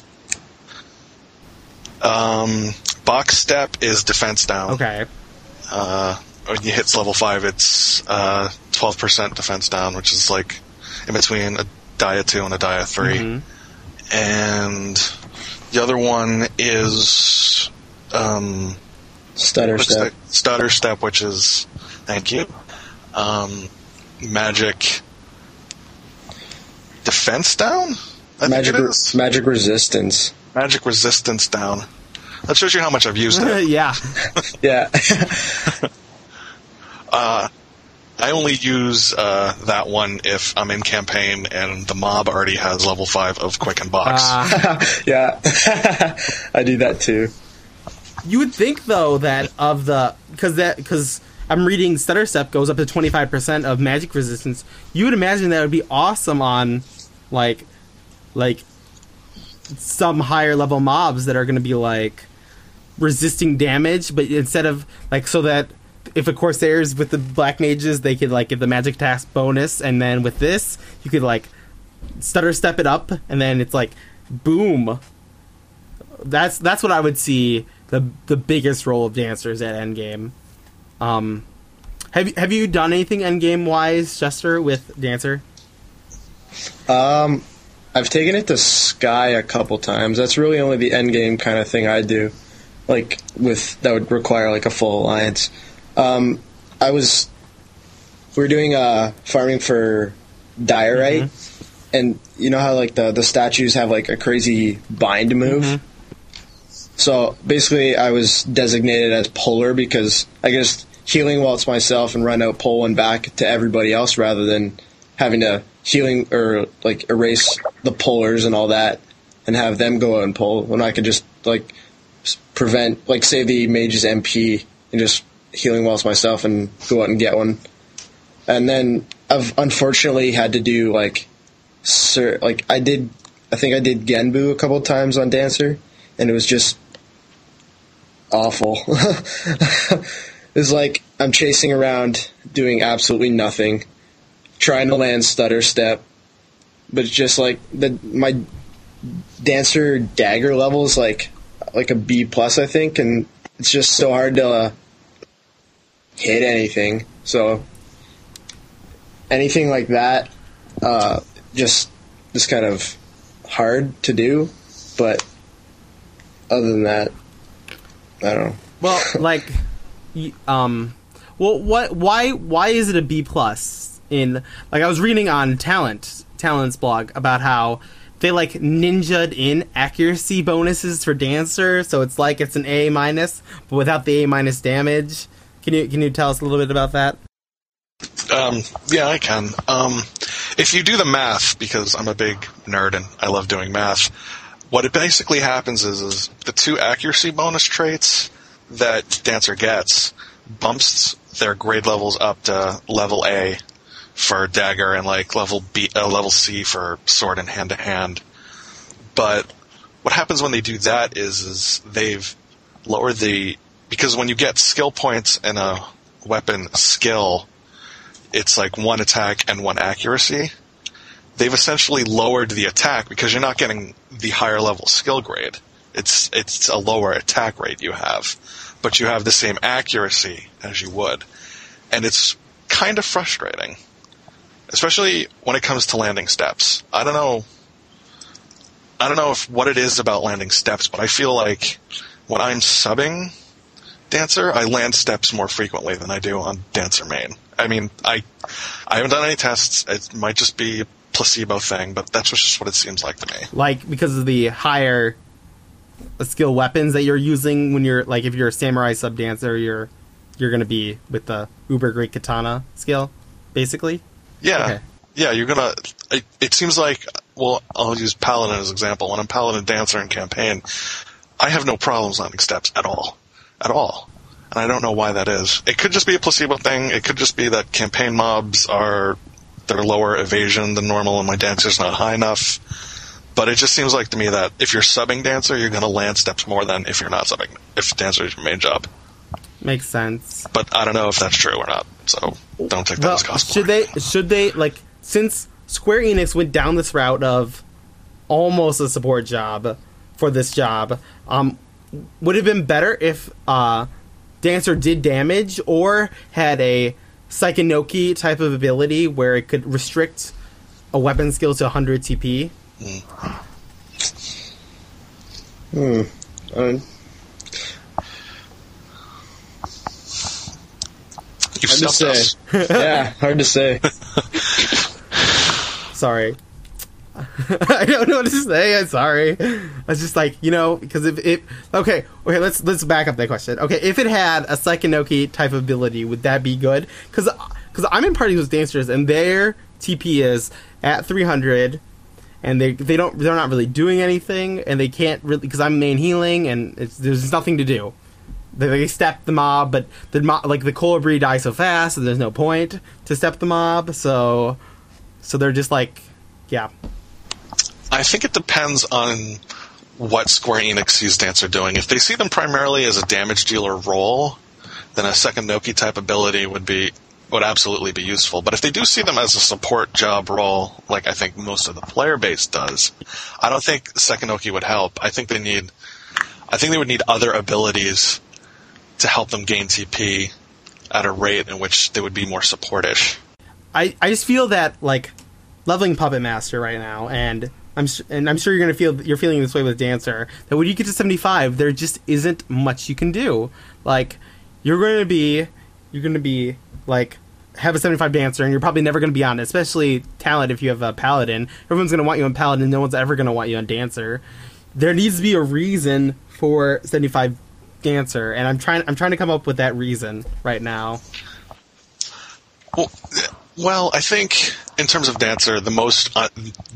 Um, box step is defense down. Okay. Uh, when you hits level five, it's uh, twelve percent defense down, which is like in between a dia two and a dia 3 Mhm. And the other one is um, Stutter step. the- stutter step, which is thank you. Um, magic defense down. I Magic, think it re- magic resistance. magic resistance down. That shows you how much I've used it. [LAUGHS] yeah. Yeah, [LAUGHS] [LAUGHS] Uh, I only use uh, that one if I'm in campaign and the mob already has level five of Quicken Box. Uh, [LAUGHS] yeah. [LAUGHS] I do that too. You would think though that of the because that because I'm reading stutter step goes up to 25% of magic resistance. You would imagine that would be awesome on like like some higher level mobs that are going to be like resisting damage, but instead of like so that if of Corsairs with the black mages they could like get the magic task bonus, and then with this you could like stutter step it up, and then it's like boom. That's that's what I would see the the biggest role of dancers at endgame. Um, have you have you done anything endgame wise, Jester, with dancer? Um, I've taken it to Sky a couple times. That's really only the end game kind of thing I do, like with that would require like a full alliance. Um, I was we were doing uh farming for diorite, and you know how like the the statues have like a crazy bind move. So basically, I was designated as puller because I just healing while it's myself and run out pull one back to everybody else rather than having to healing or like erase the pullers and all that and have them go out and pull when I could just like prevent like say the mage's MP and just healing waltz myself and go out and get one. And then I've unfortunately had to do like sir like I did I think I did Genbu a couple times on Dancer and it was just awful. [LAUGHS] it's like I'm chasing around doing absolutely nothing, trying to land stutter step, but it's just like the my dancer dagger level is like like a B plus I think, and it's just so hard to uh, hit anything. So anything like that, uh, just just kind of hard to do, but other than that, I don't know. Well, [LAUGHS] like, um, well, what? Why? Why is it a B plus? In like, I was reading on Talint Talint's blog about how they like ninjaed in accuracy bonuses for Dancer, so it's like it's an A minus, but without the A minus damage. Can you can you tell us a little bit about that? Um, yeah, I can. Um, if you do the math, because I'm a big nerd and I love doing math, what it basically happens is, is the two accuracy bonus traits that Dancer gets bumps their grade levels up to level A for dagger and like level B, uh, level C for sword and hand to hand. But what happens when they do that is, is they've lowered the because when you get skill points in a weapon skill, it's like one attack and one accuracy. They've essentially lowered the attack because you're not getting the higher level skill grade. It's it's a lower attack rate you have, but you have the same accuracy as you would, and it's kind of frustrating, especially when it comes to landing steps. I don't know. I don't know if what it is about landing steps, but I feel like when I'm subbing Dancer, I land steps more frequently than I do on Dancer main. I mean, I I haven't done any tests. It might just be a placebo thing, but that's just what it seems like to me. Like because of the higher skill weapons that you're using when you're like if you're a samurai sub dancer, you're you're gonna be with the uber great katana skill, basically. Yeah, Okay. yeah. You're gonna. It, it seems like. Well, I'll use Paladin as an example. When I'm Paladin Dancer in campaign, I have no problems landing steps at all, at all. And I don't know why that is. It could just be a placebo thing. It could just be that campaign mobs are they're lower evasion than normal, and my dancer's not high enough. But it just seems like to me that if you're subbing dancer, you're going to land steps more than if you're not subbing. If dancer is your main job, Makes sense. but I don't know if that's true or not. So don't take that Well, as gospel. should they should they like since Square Enix went down this route of almost a support job for this job, um, would have been better if uh, Dancer did damage or had a Sekkanoki type of ability where it could restrict a weapon skill to 100 TP? Um, You've hard to stumped say. yeah, hard to say. [LAUGHS] [LAUGHS] Sorry. [LAUGHS] I don't know what to say. I'm sorry. I was just like, you know, because if it okay, okay, let's let's back up that question. Okay, if it had a Sekkanoki type ability, would that be good? Because because I'm in parties with dancers and their TP is at 300, and they they don't they're not really doing anything, and they can't really because I'm main healing and there's nothing to do. they, they step the mob, but the mob, like the Colibri die so fast, so there's no point to step the mob. So, so they're just like, yeah, I think it depends on what Square Enix sees Dancer doing. If they see them primarily as a damage dealer role, then a second Noki type ability would be would absolutely be useful. But if they do see them as a support job role, like I think most of the player base does, I don't think second Noki would help. I think they need I think they would need other abilities to help them gain TP at a rate in which they would be more supportish. I I just feel that like leveling Puppet Master right now, and I'm and I'm sure you're gonna feel you're feeling this way with Dancer. That when you get to 75, there just isn't much you can do. Like you're going to be you're going to be like have a 75 dancer and you're probably never going to be on it especially Talint if you have a paladin everyone's going to want you on paladin no one's ever going to want you on dancer there needs to be a reason for 75 dancer and i'm trying i'm trying to come up with that reason right now Well, well, I think in terms of dancer, the most uh,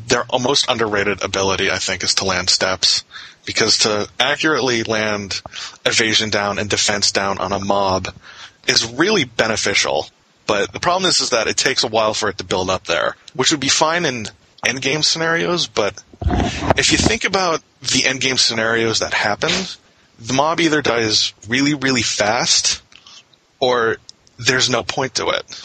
their most underrated ability, I think, is to land steps, because to accurately land evasion down and defense down on a mob is really beneficial. But the problem is, is that it takes a while for it to build up there, which would be fine in endgame scenarios. But if you think about the endgame scenarios that happen, the mob either dies really, really fast, or there's no point to it.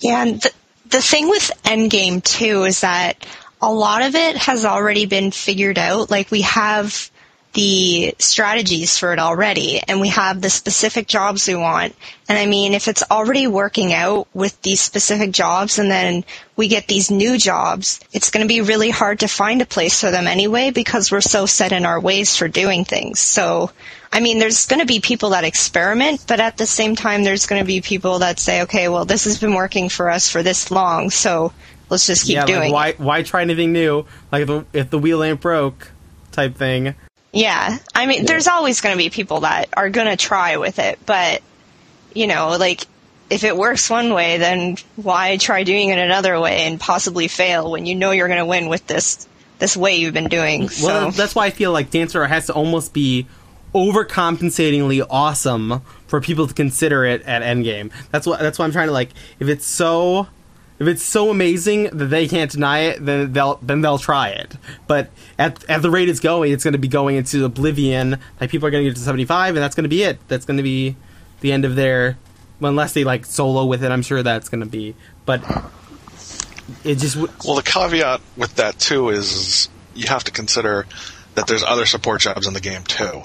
Yeah, and the, the thing with Endgame too is that a lot of it has already been figured out. Like we have the strategies for it already, and we have the specific jobs we want. And I mean, if it's already working out with these specific jobs, and then we get these new jobs, it's going to be really hard to find a place for them anyway because we're so set in our ways for doing things. So. I mean, there's going to be people that experiment, but at the same time, there's going to be people that say, okay, well, this has been working for us for this long, so let's just keep yeah doing like it. why why try anything new like if the, if the wheel ain't broke type thing Yeah. I mean, there's always going to be people that are going to try with it, but, you know, like, if it works one way, then why try doing it another way and possibly fail when you know you're going to win with this this way you've been doing? Well, that's why I feel like Dancer has to almost be overcompensatingly awesome for people to consider it at Endgame. That's what that's why I'm trying to like. If it's so, if it's so amazing that they can't deny it, then they'll then they'll try it. But at at the rate it's going, it's going to be going into oblivion. Like people are going to get to 75, and that's going to be it. That's going to be the end of their. Well, unless they like solo with it, I'm sure that's going to be. But it just w- Well, the caveat with that too is you have to consider that there's other support jobs in the game too.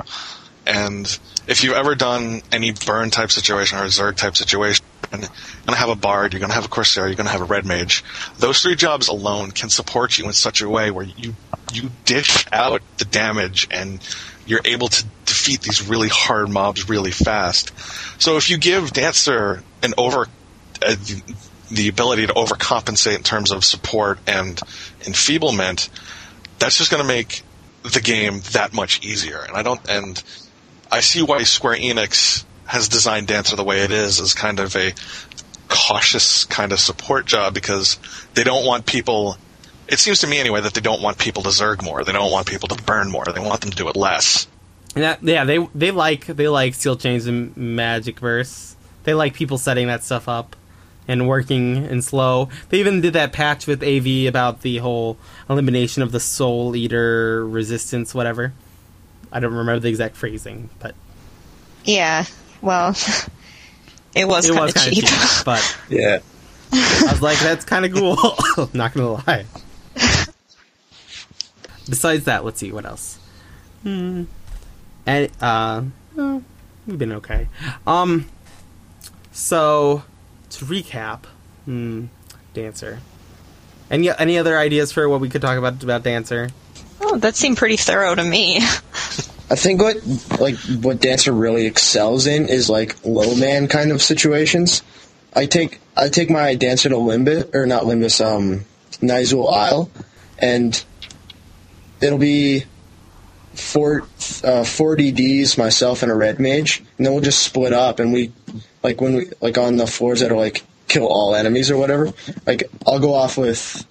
And if you've ever done any burn type situation or Zerg type situation, you're gonna have a bard, you're gonna have a corsair, you're gonna have a red mage. Those three jobs alone can support you in such a way where you you dish out the damage and you're able to defeat these really hard mobs really fast. So if you give Dancer an over uh, the ability to overcompensate in terms of support and enfeeblement, that's just going to make the game that much easier. And I don't, and I see why Square Enix has designed Dancer the way it is as kind of a cautious kind of support job because they don't want people. It seems to me anyway that they don't want people to zerg more. They don't want people to burn more. They want them to do it less. And that, yeah, they they like they like Skillchains and Magic Burst. They like people setting that stuff up and working and slow. They even did that patch with AV about the whole elimination of the Soul Eater resistance, whatever. I don't remember the exact phrasing, but yeah, well, [LAUGHS] it was it kind was of cheap. cheap. [LAUGHS] But Yeah. I was like, that's kind of cool. [LAUGHS] Not gonna lie. Besides that, let's see what else. Hmm. And uh, well, we've been okay. Um. So to recap, hmm, dancer. Any any other ideas for what we could talk about about dancer? oh, that seemed pretty thorough to me. I think what like what Dancer really excels in is like low man kind of situations. I take I take my Dancer to Limbus or not Limbus, um Nyzul Isle and it'll be four uh, four DDs, myself and a red mage, and then we'll just split up and we like when we like on the floors that are like kill all enemies or whatever. Like I'll go off with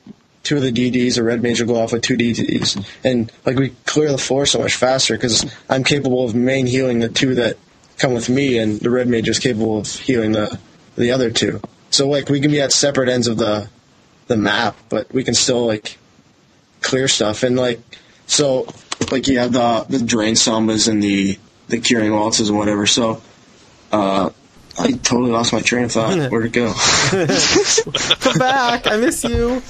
two of the DDs, a red mage will go off with two DDs, and like we clear the floor so much faster because I'm capable of main healing the two that come with me, and the red mage is capable of healing the the other two. So like we can be at separate ends of the the map, but we can still like clear stuff and like so like you have the the drain sambas and the the curing waltzes and whatever. So uh, I totally lost my train of thought. Where'd it go? [LAUGHS] Come back! I miss you.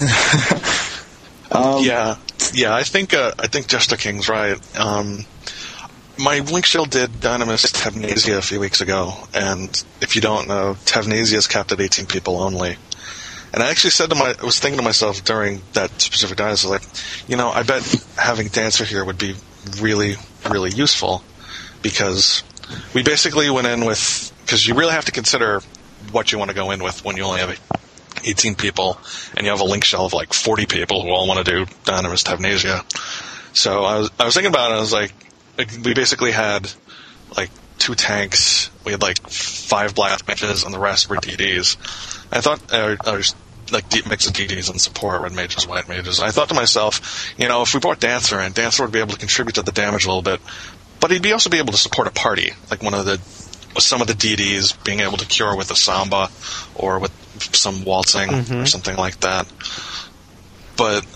[LAUGHS] yeah, yeah. I think uh, I think Jesterking's right. Um, my Link did Dynamis Tavnazia a few weeks ago, and if you don't know, Tavnazia is capped at 18 people only. And I actually said to my, I was thinking to myself during that specific dynasty, like, you know, I bet having Dancer here would be really, really useful because we basically went in with, because you really have to consider what you want to go in with when you only have 18 people and you have a link shell of like 40 people who all want to do Dynamis Tavnazia. So I was, I was thinking about it, I was like, we basically had like two tanks, we had like five black mages, and the rest were DDs. I thought, uh, uh, like D- mix of DDs and support, red mages, white mages. I thought to myself, you know, if we brought Dancer in, Dancer would be able to contribute to the damage a little bit, but he'd be also be able to support a party, like one of the some of the DDs being able to cure with a samba or with some waltzing or mm-hmm. something like that. But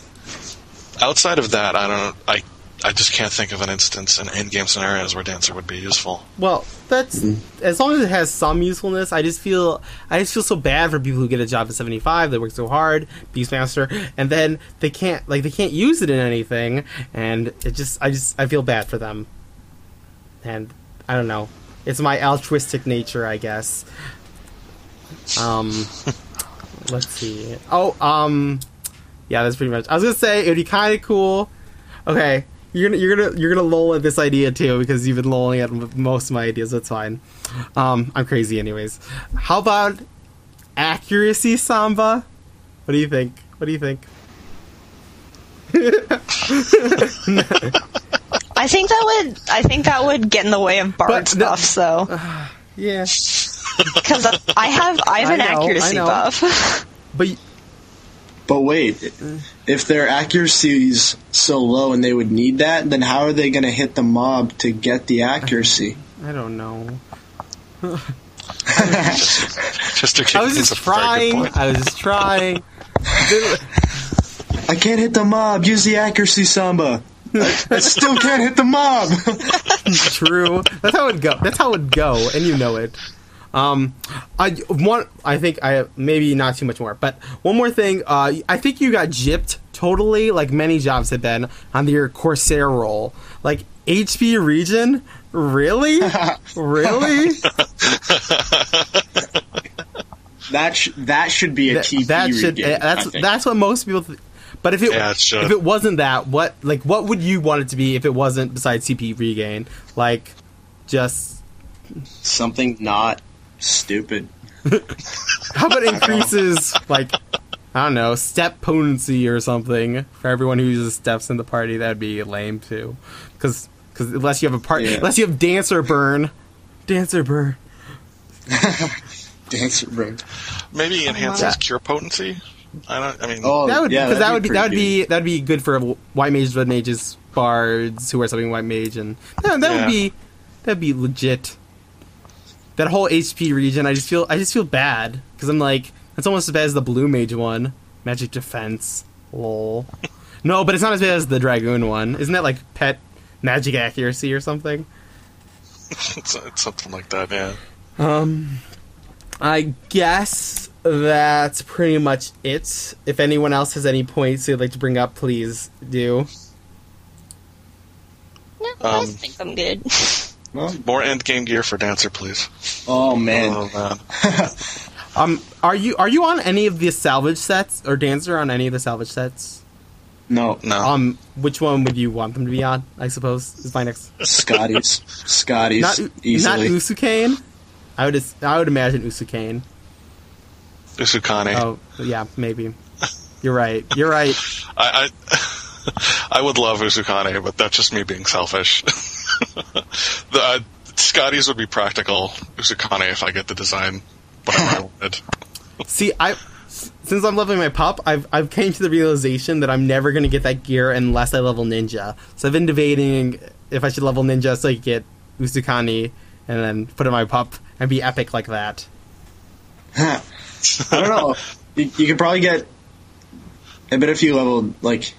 outside of that, I don't. I I just can't think of an instance in in-game scenarios where Dancer would be useful. Well, that's mm-hmm. as long as it has some usefulness. I just feel I just feel so bad for people who get a job at seventy five. They work so hard, Beastmaster, and then they can't like they can't use it in anything, and it just I just I feel bad for them. And I don't know. It's my altruistic nature, I guess. Um, [LAUGHS] let's see. Oh, um, yeah, that's pretty much. I was gonna say it'd be kind of cool. Okay, you're gonna you're gonna you're gonna lull at this idea too because you've been lulling at most of my ideas. That's fine. Um, I'm crazy, anyways. How about accuracy samba? What do you think? What do you think? [LAUGHS] [LAUGHS] I think that would I think that would get in the way of bard But no- buffs though, Yeah, because I have I have I an know, accuracy buff. [LAUGHS] but y- But wait, if their accuracy is so low and they would need that, then how are they going to hit the mob to get the accuracy? [LAUGHS] I don't know. [LAUGHS] Just to I was just trying. I was just trying. I can't hit the mob. Use the accuracy samba. I, still can't hit the mob. [LAUGHS] True. That's how it go. That's how it go, and you know it. Um, I one. I think I maybe not too much more, but one more thing. Uh, I think you got gypped totally, like many jobs have been on your Corsair roll. Like HP region, really, [LAUGHS] really. that sh- that should be a That, TP that should. regain, eh, that's that's what most people. Th- but if it Yeah, uh, if it wasn't that, what like what would you want it to be if it wasn't besides CP regain? Like, just something not stupid. [LAUGHS] How about increases like I don't know step potency or something for everyone who uses steps in the party? That'd be lame too, because because unless you have a part, Yeah. unless you have dancer burn, dancer burn. [LAUGHS] Dancer burn. Maybe enhances Yeah. cure potency. I don't. I mean, Oh, That would yeah, because that would be that would be that would be good for white mages, red mages, bards who are something white mage, and yeah, that Yeah. would be that'd be legit. That whole HP region, I just feel I just feel bad because I'm like that's almost as bad as the blue mage one, magic defense. Lol. no, but it's not as bad as the dragoon one. Isn't that like pet magic accuracy or something? [LAUGHS] it's, it's something like that. Yeah. Um, I guess that's pretty much it. If anyone else has any points they'd like to bring up, please do. No, I Um, think I'm good. [LAUGHS] More end game gear for Dancer, please. Oh man, Oh man. [LAUGHS] Um, are you are you on any of the salvage sets or dancer on any of the salvage sets? no, No. Um, which one would you want them to be on? I suppose is my next. [LAUGHS] Skadi's, Skadi's Not not. Usukane. I would I would imagine Usukane. Usukane. Oh yeah, maybe. You're right. You're right. [LAUGHS] I, I, [LAUGHS] I would love Usukane, but that's just me being selfish. [LAUGHS] the uh, Skadi's would be practical. Usukane, if I get the design, whatever I wanted. See, I since I'm leveling my pup, I've I've came to the realization that I'm never gonna get that gear unless I level ninja. So I've been debating if I should level ninja so I could get Usukane and then put in my pup and be epic like that. I don't know. You, you could probably get. I bet if you leveled like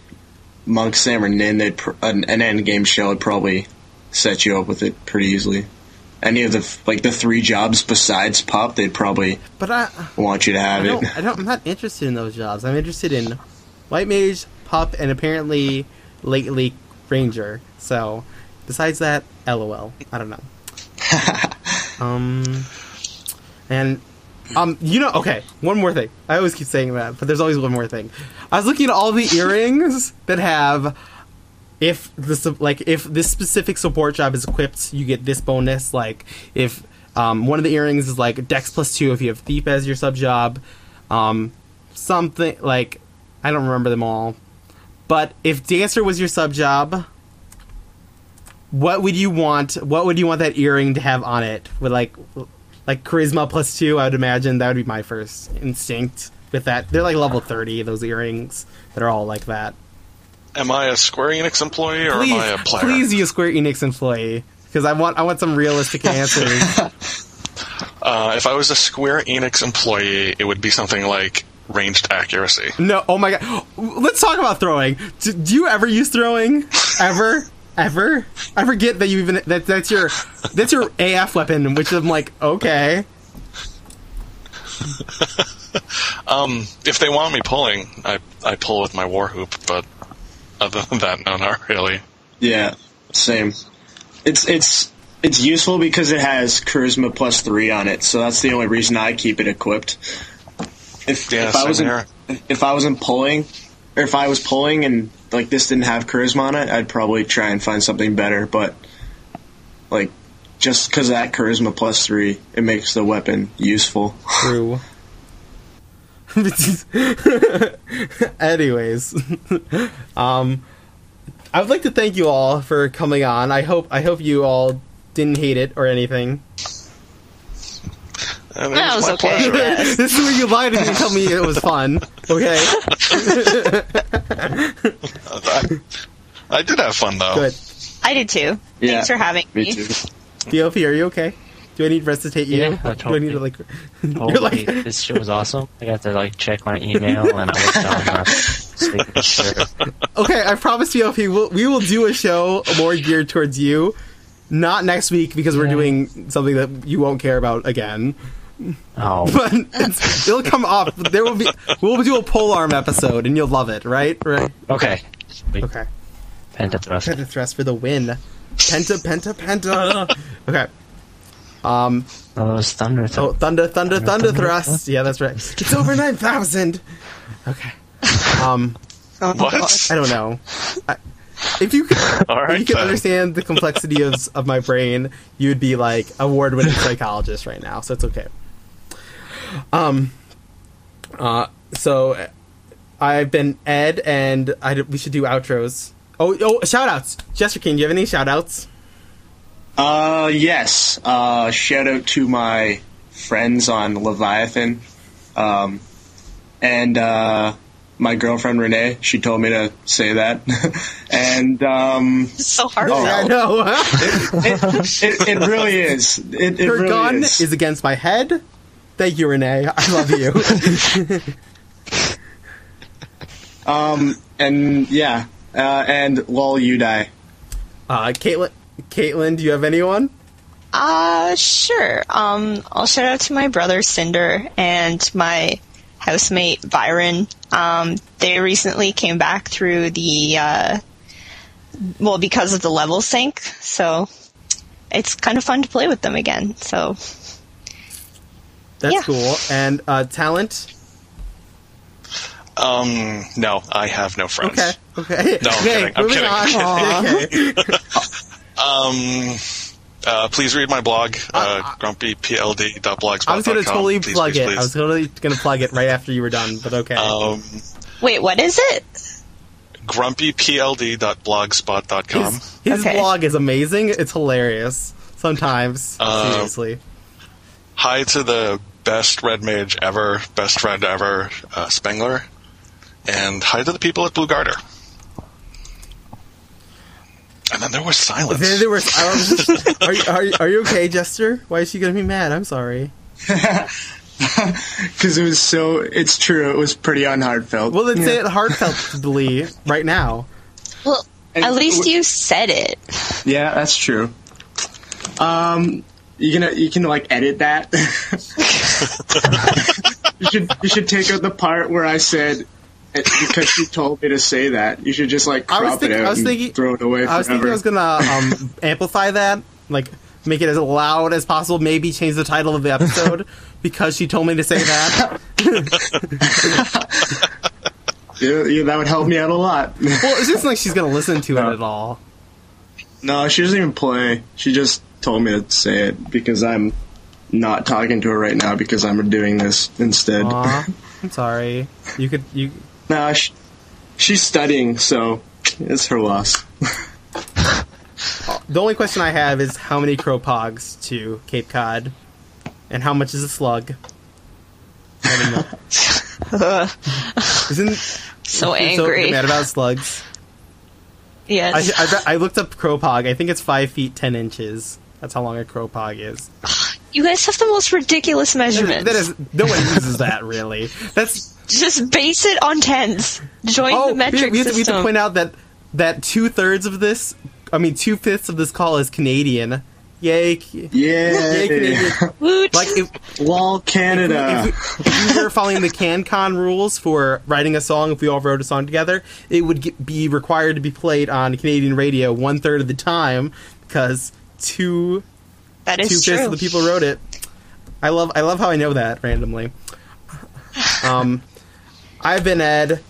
Monk, Sam, or Nin, they'd pr- an, an end game shell would probably set you up with it pretty easily. Any of the like the three jobs besides pop, they'd probably But I, want you to have I it. don't, I don't, I'm not interested in those jobs. I'm interested in White Mage, pop, and apparently lately Ranger. So, besides that, LOL. I don't know. [LAUGHS] um, and um, you know, okay. One more thing. I always keep saying that, but there's always one more thing. I was looking at all the earrings that have. If this like if this specific support job is equipped, you get this bonus. Like if um, one of the earrings is like Dex plus two if you have Thief as your sub job, um, something like I don't remember them all. But if Dancer was your sub job, what would you want? What would you want that earring to have on it? With like, like charisma plus two, I would imagine that would be my first instinct with that. They're like level thirty. Those earrings that are all like that. Am I a Square Enix employee or Please, am I a player? please be a Square Enix employee because I want I want some realistic [LAUGHS] answers. Uh, if I was a Square Enix employee, it would be something like ranged accuracy. no, oh my god. Let's talk about throwing. Do, do you ever use throwing? Ever? Ever? I forget that you even that that's your that's your AF weapon, which I'm like, okay. [LAUGHS] Um, if they want me pulling, I I pull with my war hoop, but other than that, no, not really. Yeah, same. It's it's it's useful because it has charisma plus three on it, so that's the only reason I keep it equipped. If, Yeah, if I wasn't here. if I wasn't pulling, or if I was pulling and like this didn't have charisma on it, I'd probably try and find something better. But like just because that charisma plus three, it makes the weapon useful. True. [LAUGHS] [LAUGHS] Anyways, [LAUGHS] um, I would like to thank you all for coming on. I hope I hope you all didn't hate it or anything. And it That was my okay. pleasure. Yes. [LAUGHS] this is where you lied to me and tell me it was fun. Okay, [LAUGHS] I, I did have fun though. good. I did too. Yeah, Thanks for having Me me. too. DOP, are you okay? Do I need to resuscitate you? Yeah, Do I need to like? [LAUGHS] Holy, You're like, this shit was awesome. I got to like check my email and I was down uh, sure. okay. I promise DOP, we'll, we will do a show more geared towards you. Not next week because we're Yeah. doing something that you won't care about again. Oh, [LAUGHS] but it's, it'll come up. There will be we'll do a pole arm episode, and you'll love it, right? Right? okay. Sweet. Okay. Pentathrust. Penta thrust for the win. Penta, penta, penta. [LAUGHS] Okay. Um. Oh, those thunder. Oh, thunder, thunder, thunder thrust. Yeah, that's right. It's over nine thousand. Okay. Um. [LAUGHS] What? I don't know. I, if you could, All if you could then. understand the complexity of of my brain, you would be like award-winning psychologist right now. So it's okay. Um. Uh. So, I've been Ed, and I d- we should do outros. Oh, oh, shout outs. Jesterking, do you have any shout outs? Uh, yes. Uh, shout out to my friends on Leviathan. Um, and, uh, my girlfriend Renee, she told me to say that. [LAUGHS] and, um, So hard. Oh, I know. [LAUGHS] it, it, it really is. It, it Her really gun is. is against my head. Thank you, Renee. I love you. [LAUGHS] Um, and yeah. Uh, and lol, you die. uh, Kaitlin, Kaitlin, do you have anyone? Uh, sure. Um, I'll shout out to my brother Cinder and my housemate Byron. Um, they recently came back through the, uh, well, because of the level sync, so it's kind of fun to play with them again. So, That's Yeah. cool. And uh, Talint. Um, no, I have no friends. Okay. Okay. No, I'm okay. kidding. I'm moving kidding. on. [LAUGHS] Okay. [LAUGHS] Um, uh, please read my blog, uh, grumpypld.blogspot.com. I was gonna totally Please, plug please, it. please. I was totally gonna plug it right after you were done, but okay. Um, wait, what is it? grumpypld.blogspot.com. his his okay. blog is amazing. It's hilarious. Sometimes, Um, seriously. Hi to the best red mage ever, best red ever, uh, Spengler. And hi to the people at Blue Garter. And then there was silence. Then there was. I was [LAUGHS] are, you, are, you, are you okay, Jester? Why is she gonna be mad? I'm sorry. [LAUGHS] Because it was so. It's true. It was pretty unheartfelt. Well, then say it heartfeltly [LAUGHS] right now. Well, And at least w- you said it. Yeah, that's true. Um, you can you can like edit that. [LAUGHS] you should you should take out the part where I said it, because she told me to say that. You should just like I was thinking. it out I was and thinking. throw it away I was thinking I was gonna [LAUGHS] um, amplify that, like make it as loud as possible. Maybe change the title of the episode [LAUGHS] because she told me to say that. Yeah, yeah, that would help me out a lot. Well, it's just like she's gonna listen to it at all. no, she doesn't even play. She just told me to say it because I'm not talking to her right now because I'm doing this instead. Aw, [LAUGHS] I'm sorry. You could you. nah, she, she's studying, so it's her loss. [LAUGHS] The only question I have is how many crow pogs to Cape Cod, and how much is a slug? I don't know. Isn't So you're so angry. mad about slugs? Yes. I, bet- I looked up crow pog. I think it's five feet ten inches. That's how long a crow pog is. [LAUGHS] you guys have the most ridiculous measurements. That is no one uses that really. That's Just base it on tens. Join oh the metric we, we have to, we have to point out that that two thirds of this, I mean two fifths of this call is Canadian. Yay! Yay, Yeah, Canadian. Like if, Wall Canada. if, we, if we were following the CanCon rules for writing a song, if we all wrote a song together, it would get, be required to be played on Canadian radio one third of the time because two that two is fifths of the people wrote it. I love I love how I know that randomly. [LAUGHS] Um, I've been Ed.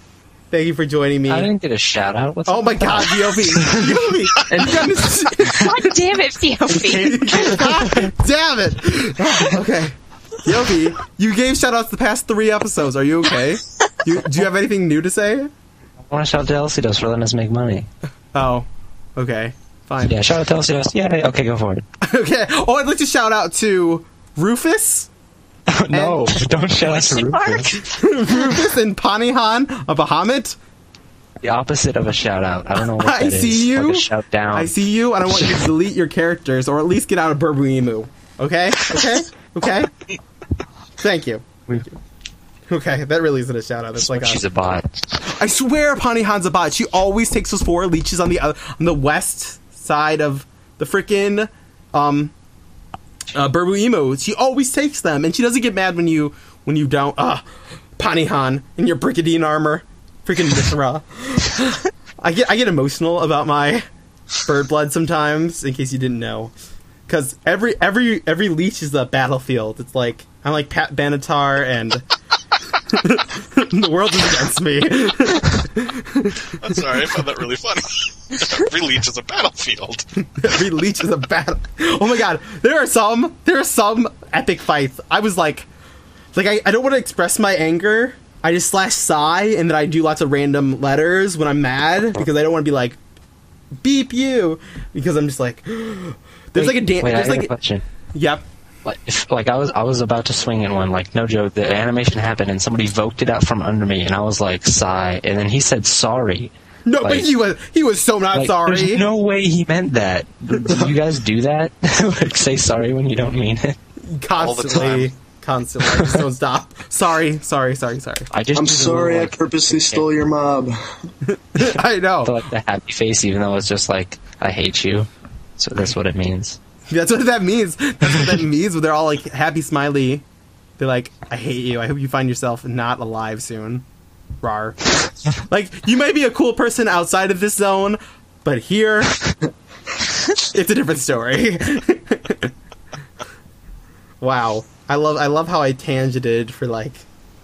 Thank you for joining me. I didn't get a shout out. What's Oh my God, that? Yobi! Yobi! [LAUGHS] [LAUGHS] You got me- God damn it, Theophile. God damn it! Oh, okay, Yobi, you gave shout outs the past three episodes. Are you okay? You, do you have anything new to say? I want to shout out to Elsidos for letting us make money. Oh, okay, fine. Yeah, shout out to Elsidos. Yeah, okay, go for it. [LAUGHS] Okay. Oh, I'd like to shout out to Rufus, [LAUGHS] no, don't shout out to [LAUGHS] Rufus. Rufus and Panihan of Bahamut. The opposite of a shout out. I don't know what I that is. see you. Like shout down. I see you, and I want you to delete your characters, or at least get out of Buburimu. Okay? Okay? Okay? Thank you. Thank you. Okay, that really isn't a shout out. That's like She's a, a bot. I swear, Pani Han's a bot. She always takes those four leeches on the uh, on the west side of the freaking um uh. She always takes them, and she doesn't get mad when you when you don't. Ah, Pani Han in your Brigandine armor, freaking Mithra. [LAUGHS] I get I get emotional about my bird blood sometimes. In case you didn't know, because every every every leech is a battlefield. It's like I'm like Pat Benatar and. [LAUGHS] the world is against me. [LAUGHS] I'm sorry, I found that really funny. [LAUGHS] Every leech is a battlefield. [LAUGHS] Every leech is a battle. Oh my god, there are some, there are some epic fights. I was like, like I, I don't want to express my anger. I just slash sigh and then I do lots of random letters when I'm mad because I don't want to be like, beep you because I'm just like, [GASPS] there's like a dance. Wait, I There's a like, question. yep. Like, if, like I was, I was about to swing in one. Like no joke, the animation happened and somebody voked it out from under me, and I was like, sigh, and then he said sorry. No, but he was he was so not Like, sorry. There's no way he meant that. Do you guys do that? [LAUGHS] like say sorry when you don't mean it. constantly, time. constantly. Just don't stop. [LAUGHS] Sorry, sorry, sorry, sorry. I just I'm sorry, I little, like, purposely stole your mob. [LAUGHS] I know. the, like the happy face, even though it's just like I hate you. So that's what it means. [LAUGHS] That's what that means. That's what that [LAUGHS] means. When they're all like happy, smiley. They're like, "I hate you. I hope you find yourself not alive soon." Rar. [LAUGHS] like you might be a cool person outside of this zone, but here, it's a different story. wow, I love I love how I tangented for like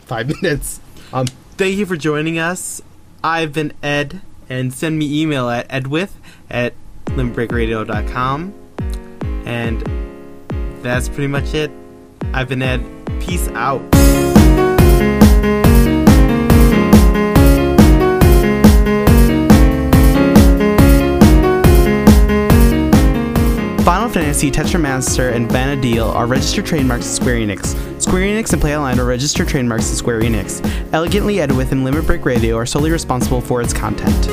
five minutes. Um, thank you for joining us. I've been Ed, and send me email at edwyth at limbreakradio.com. And that's pretty much it. I've been Ed. Peace out. Final Fantasy, Tetramaster, and Vana'diel are registered trademarks of Square Enix. Square Enix and PlayOnline are registered trademarks of Square Enix. Elegantly Edwyth and Limit Break Radio are solely responsible for its content.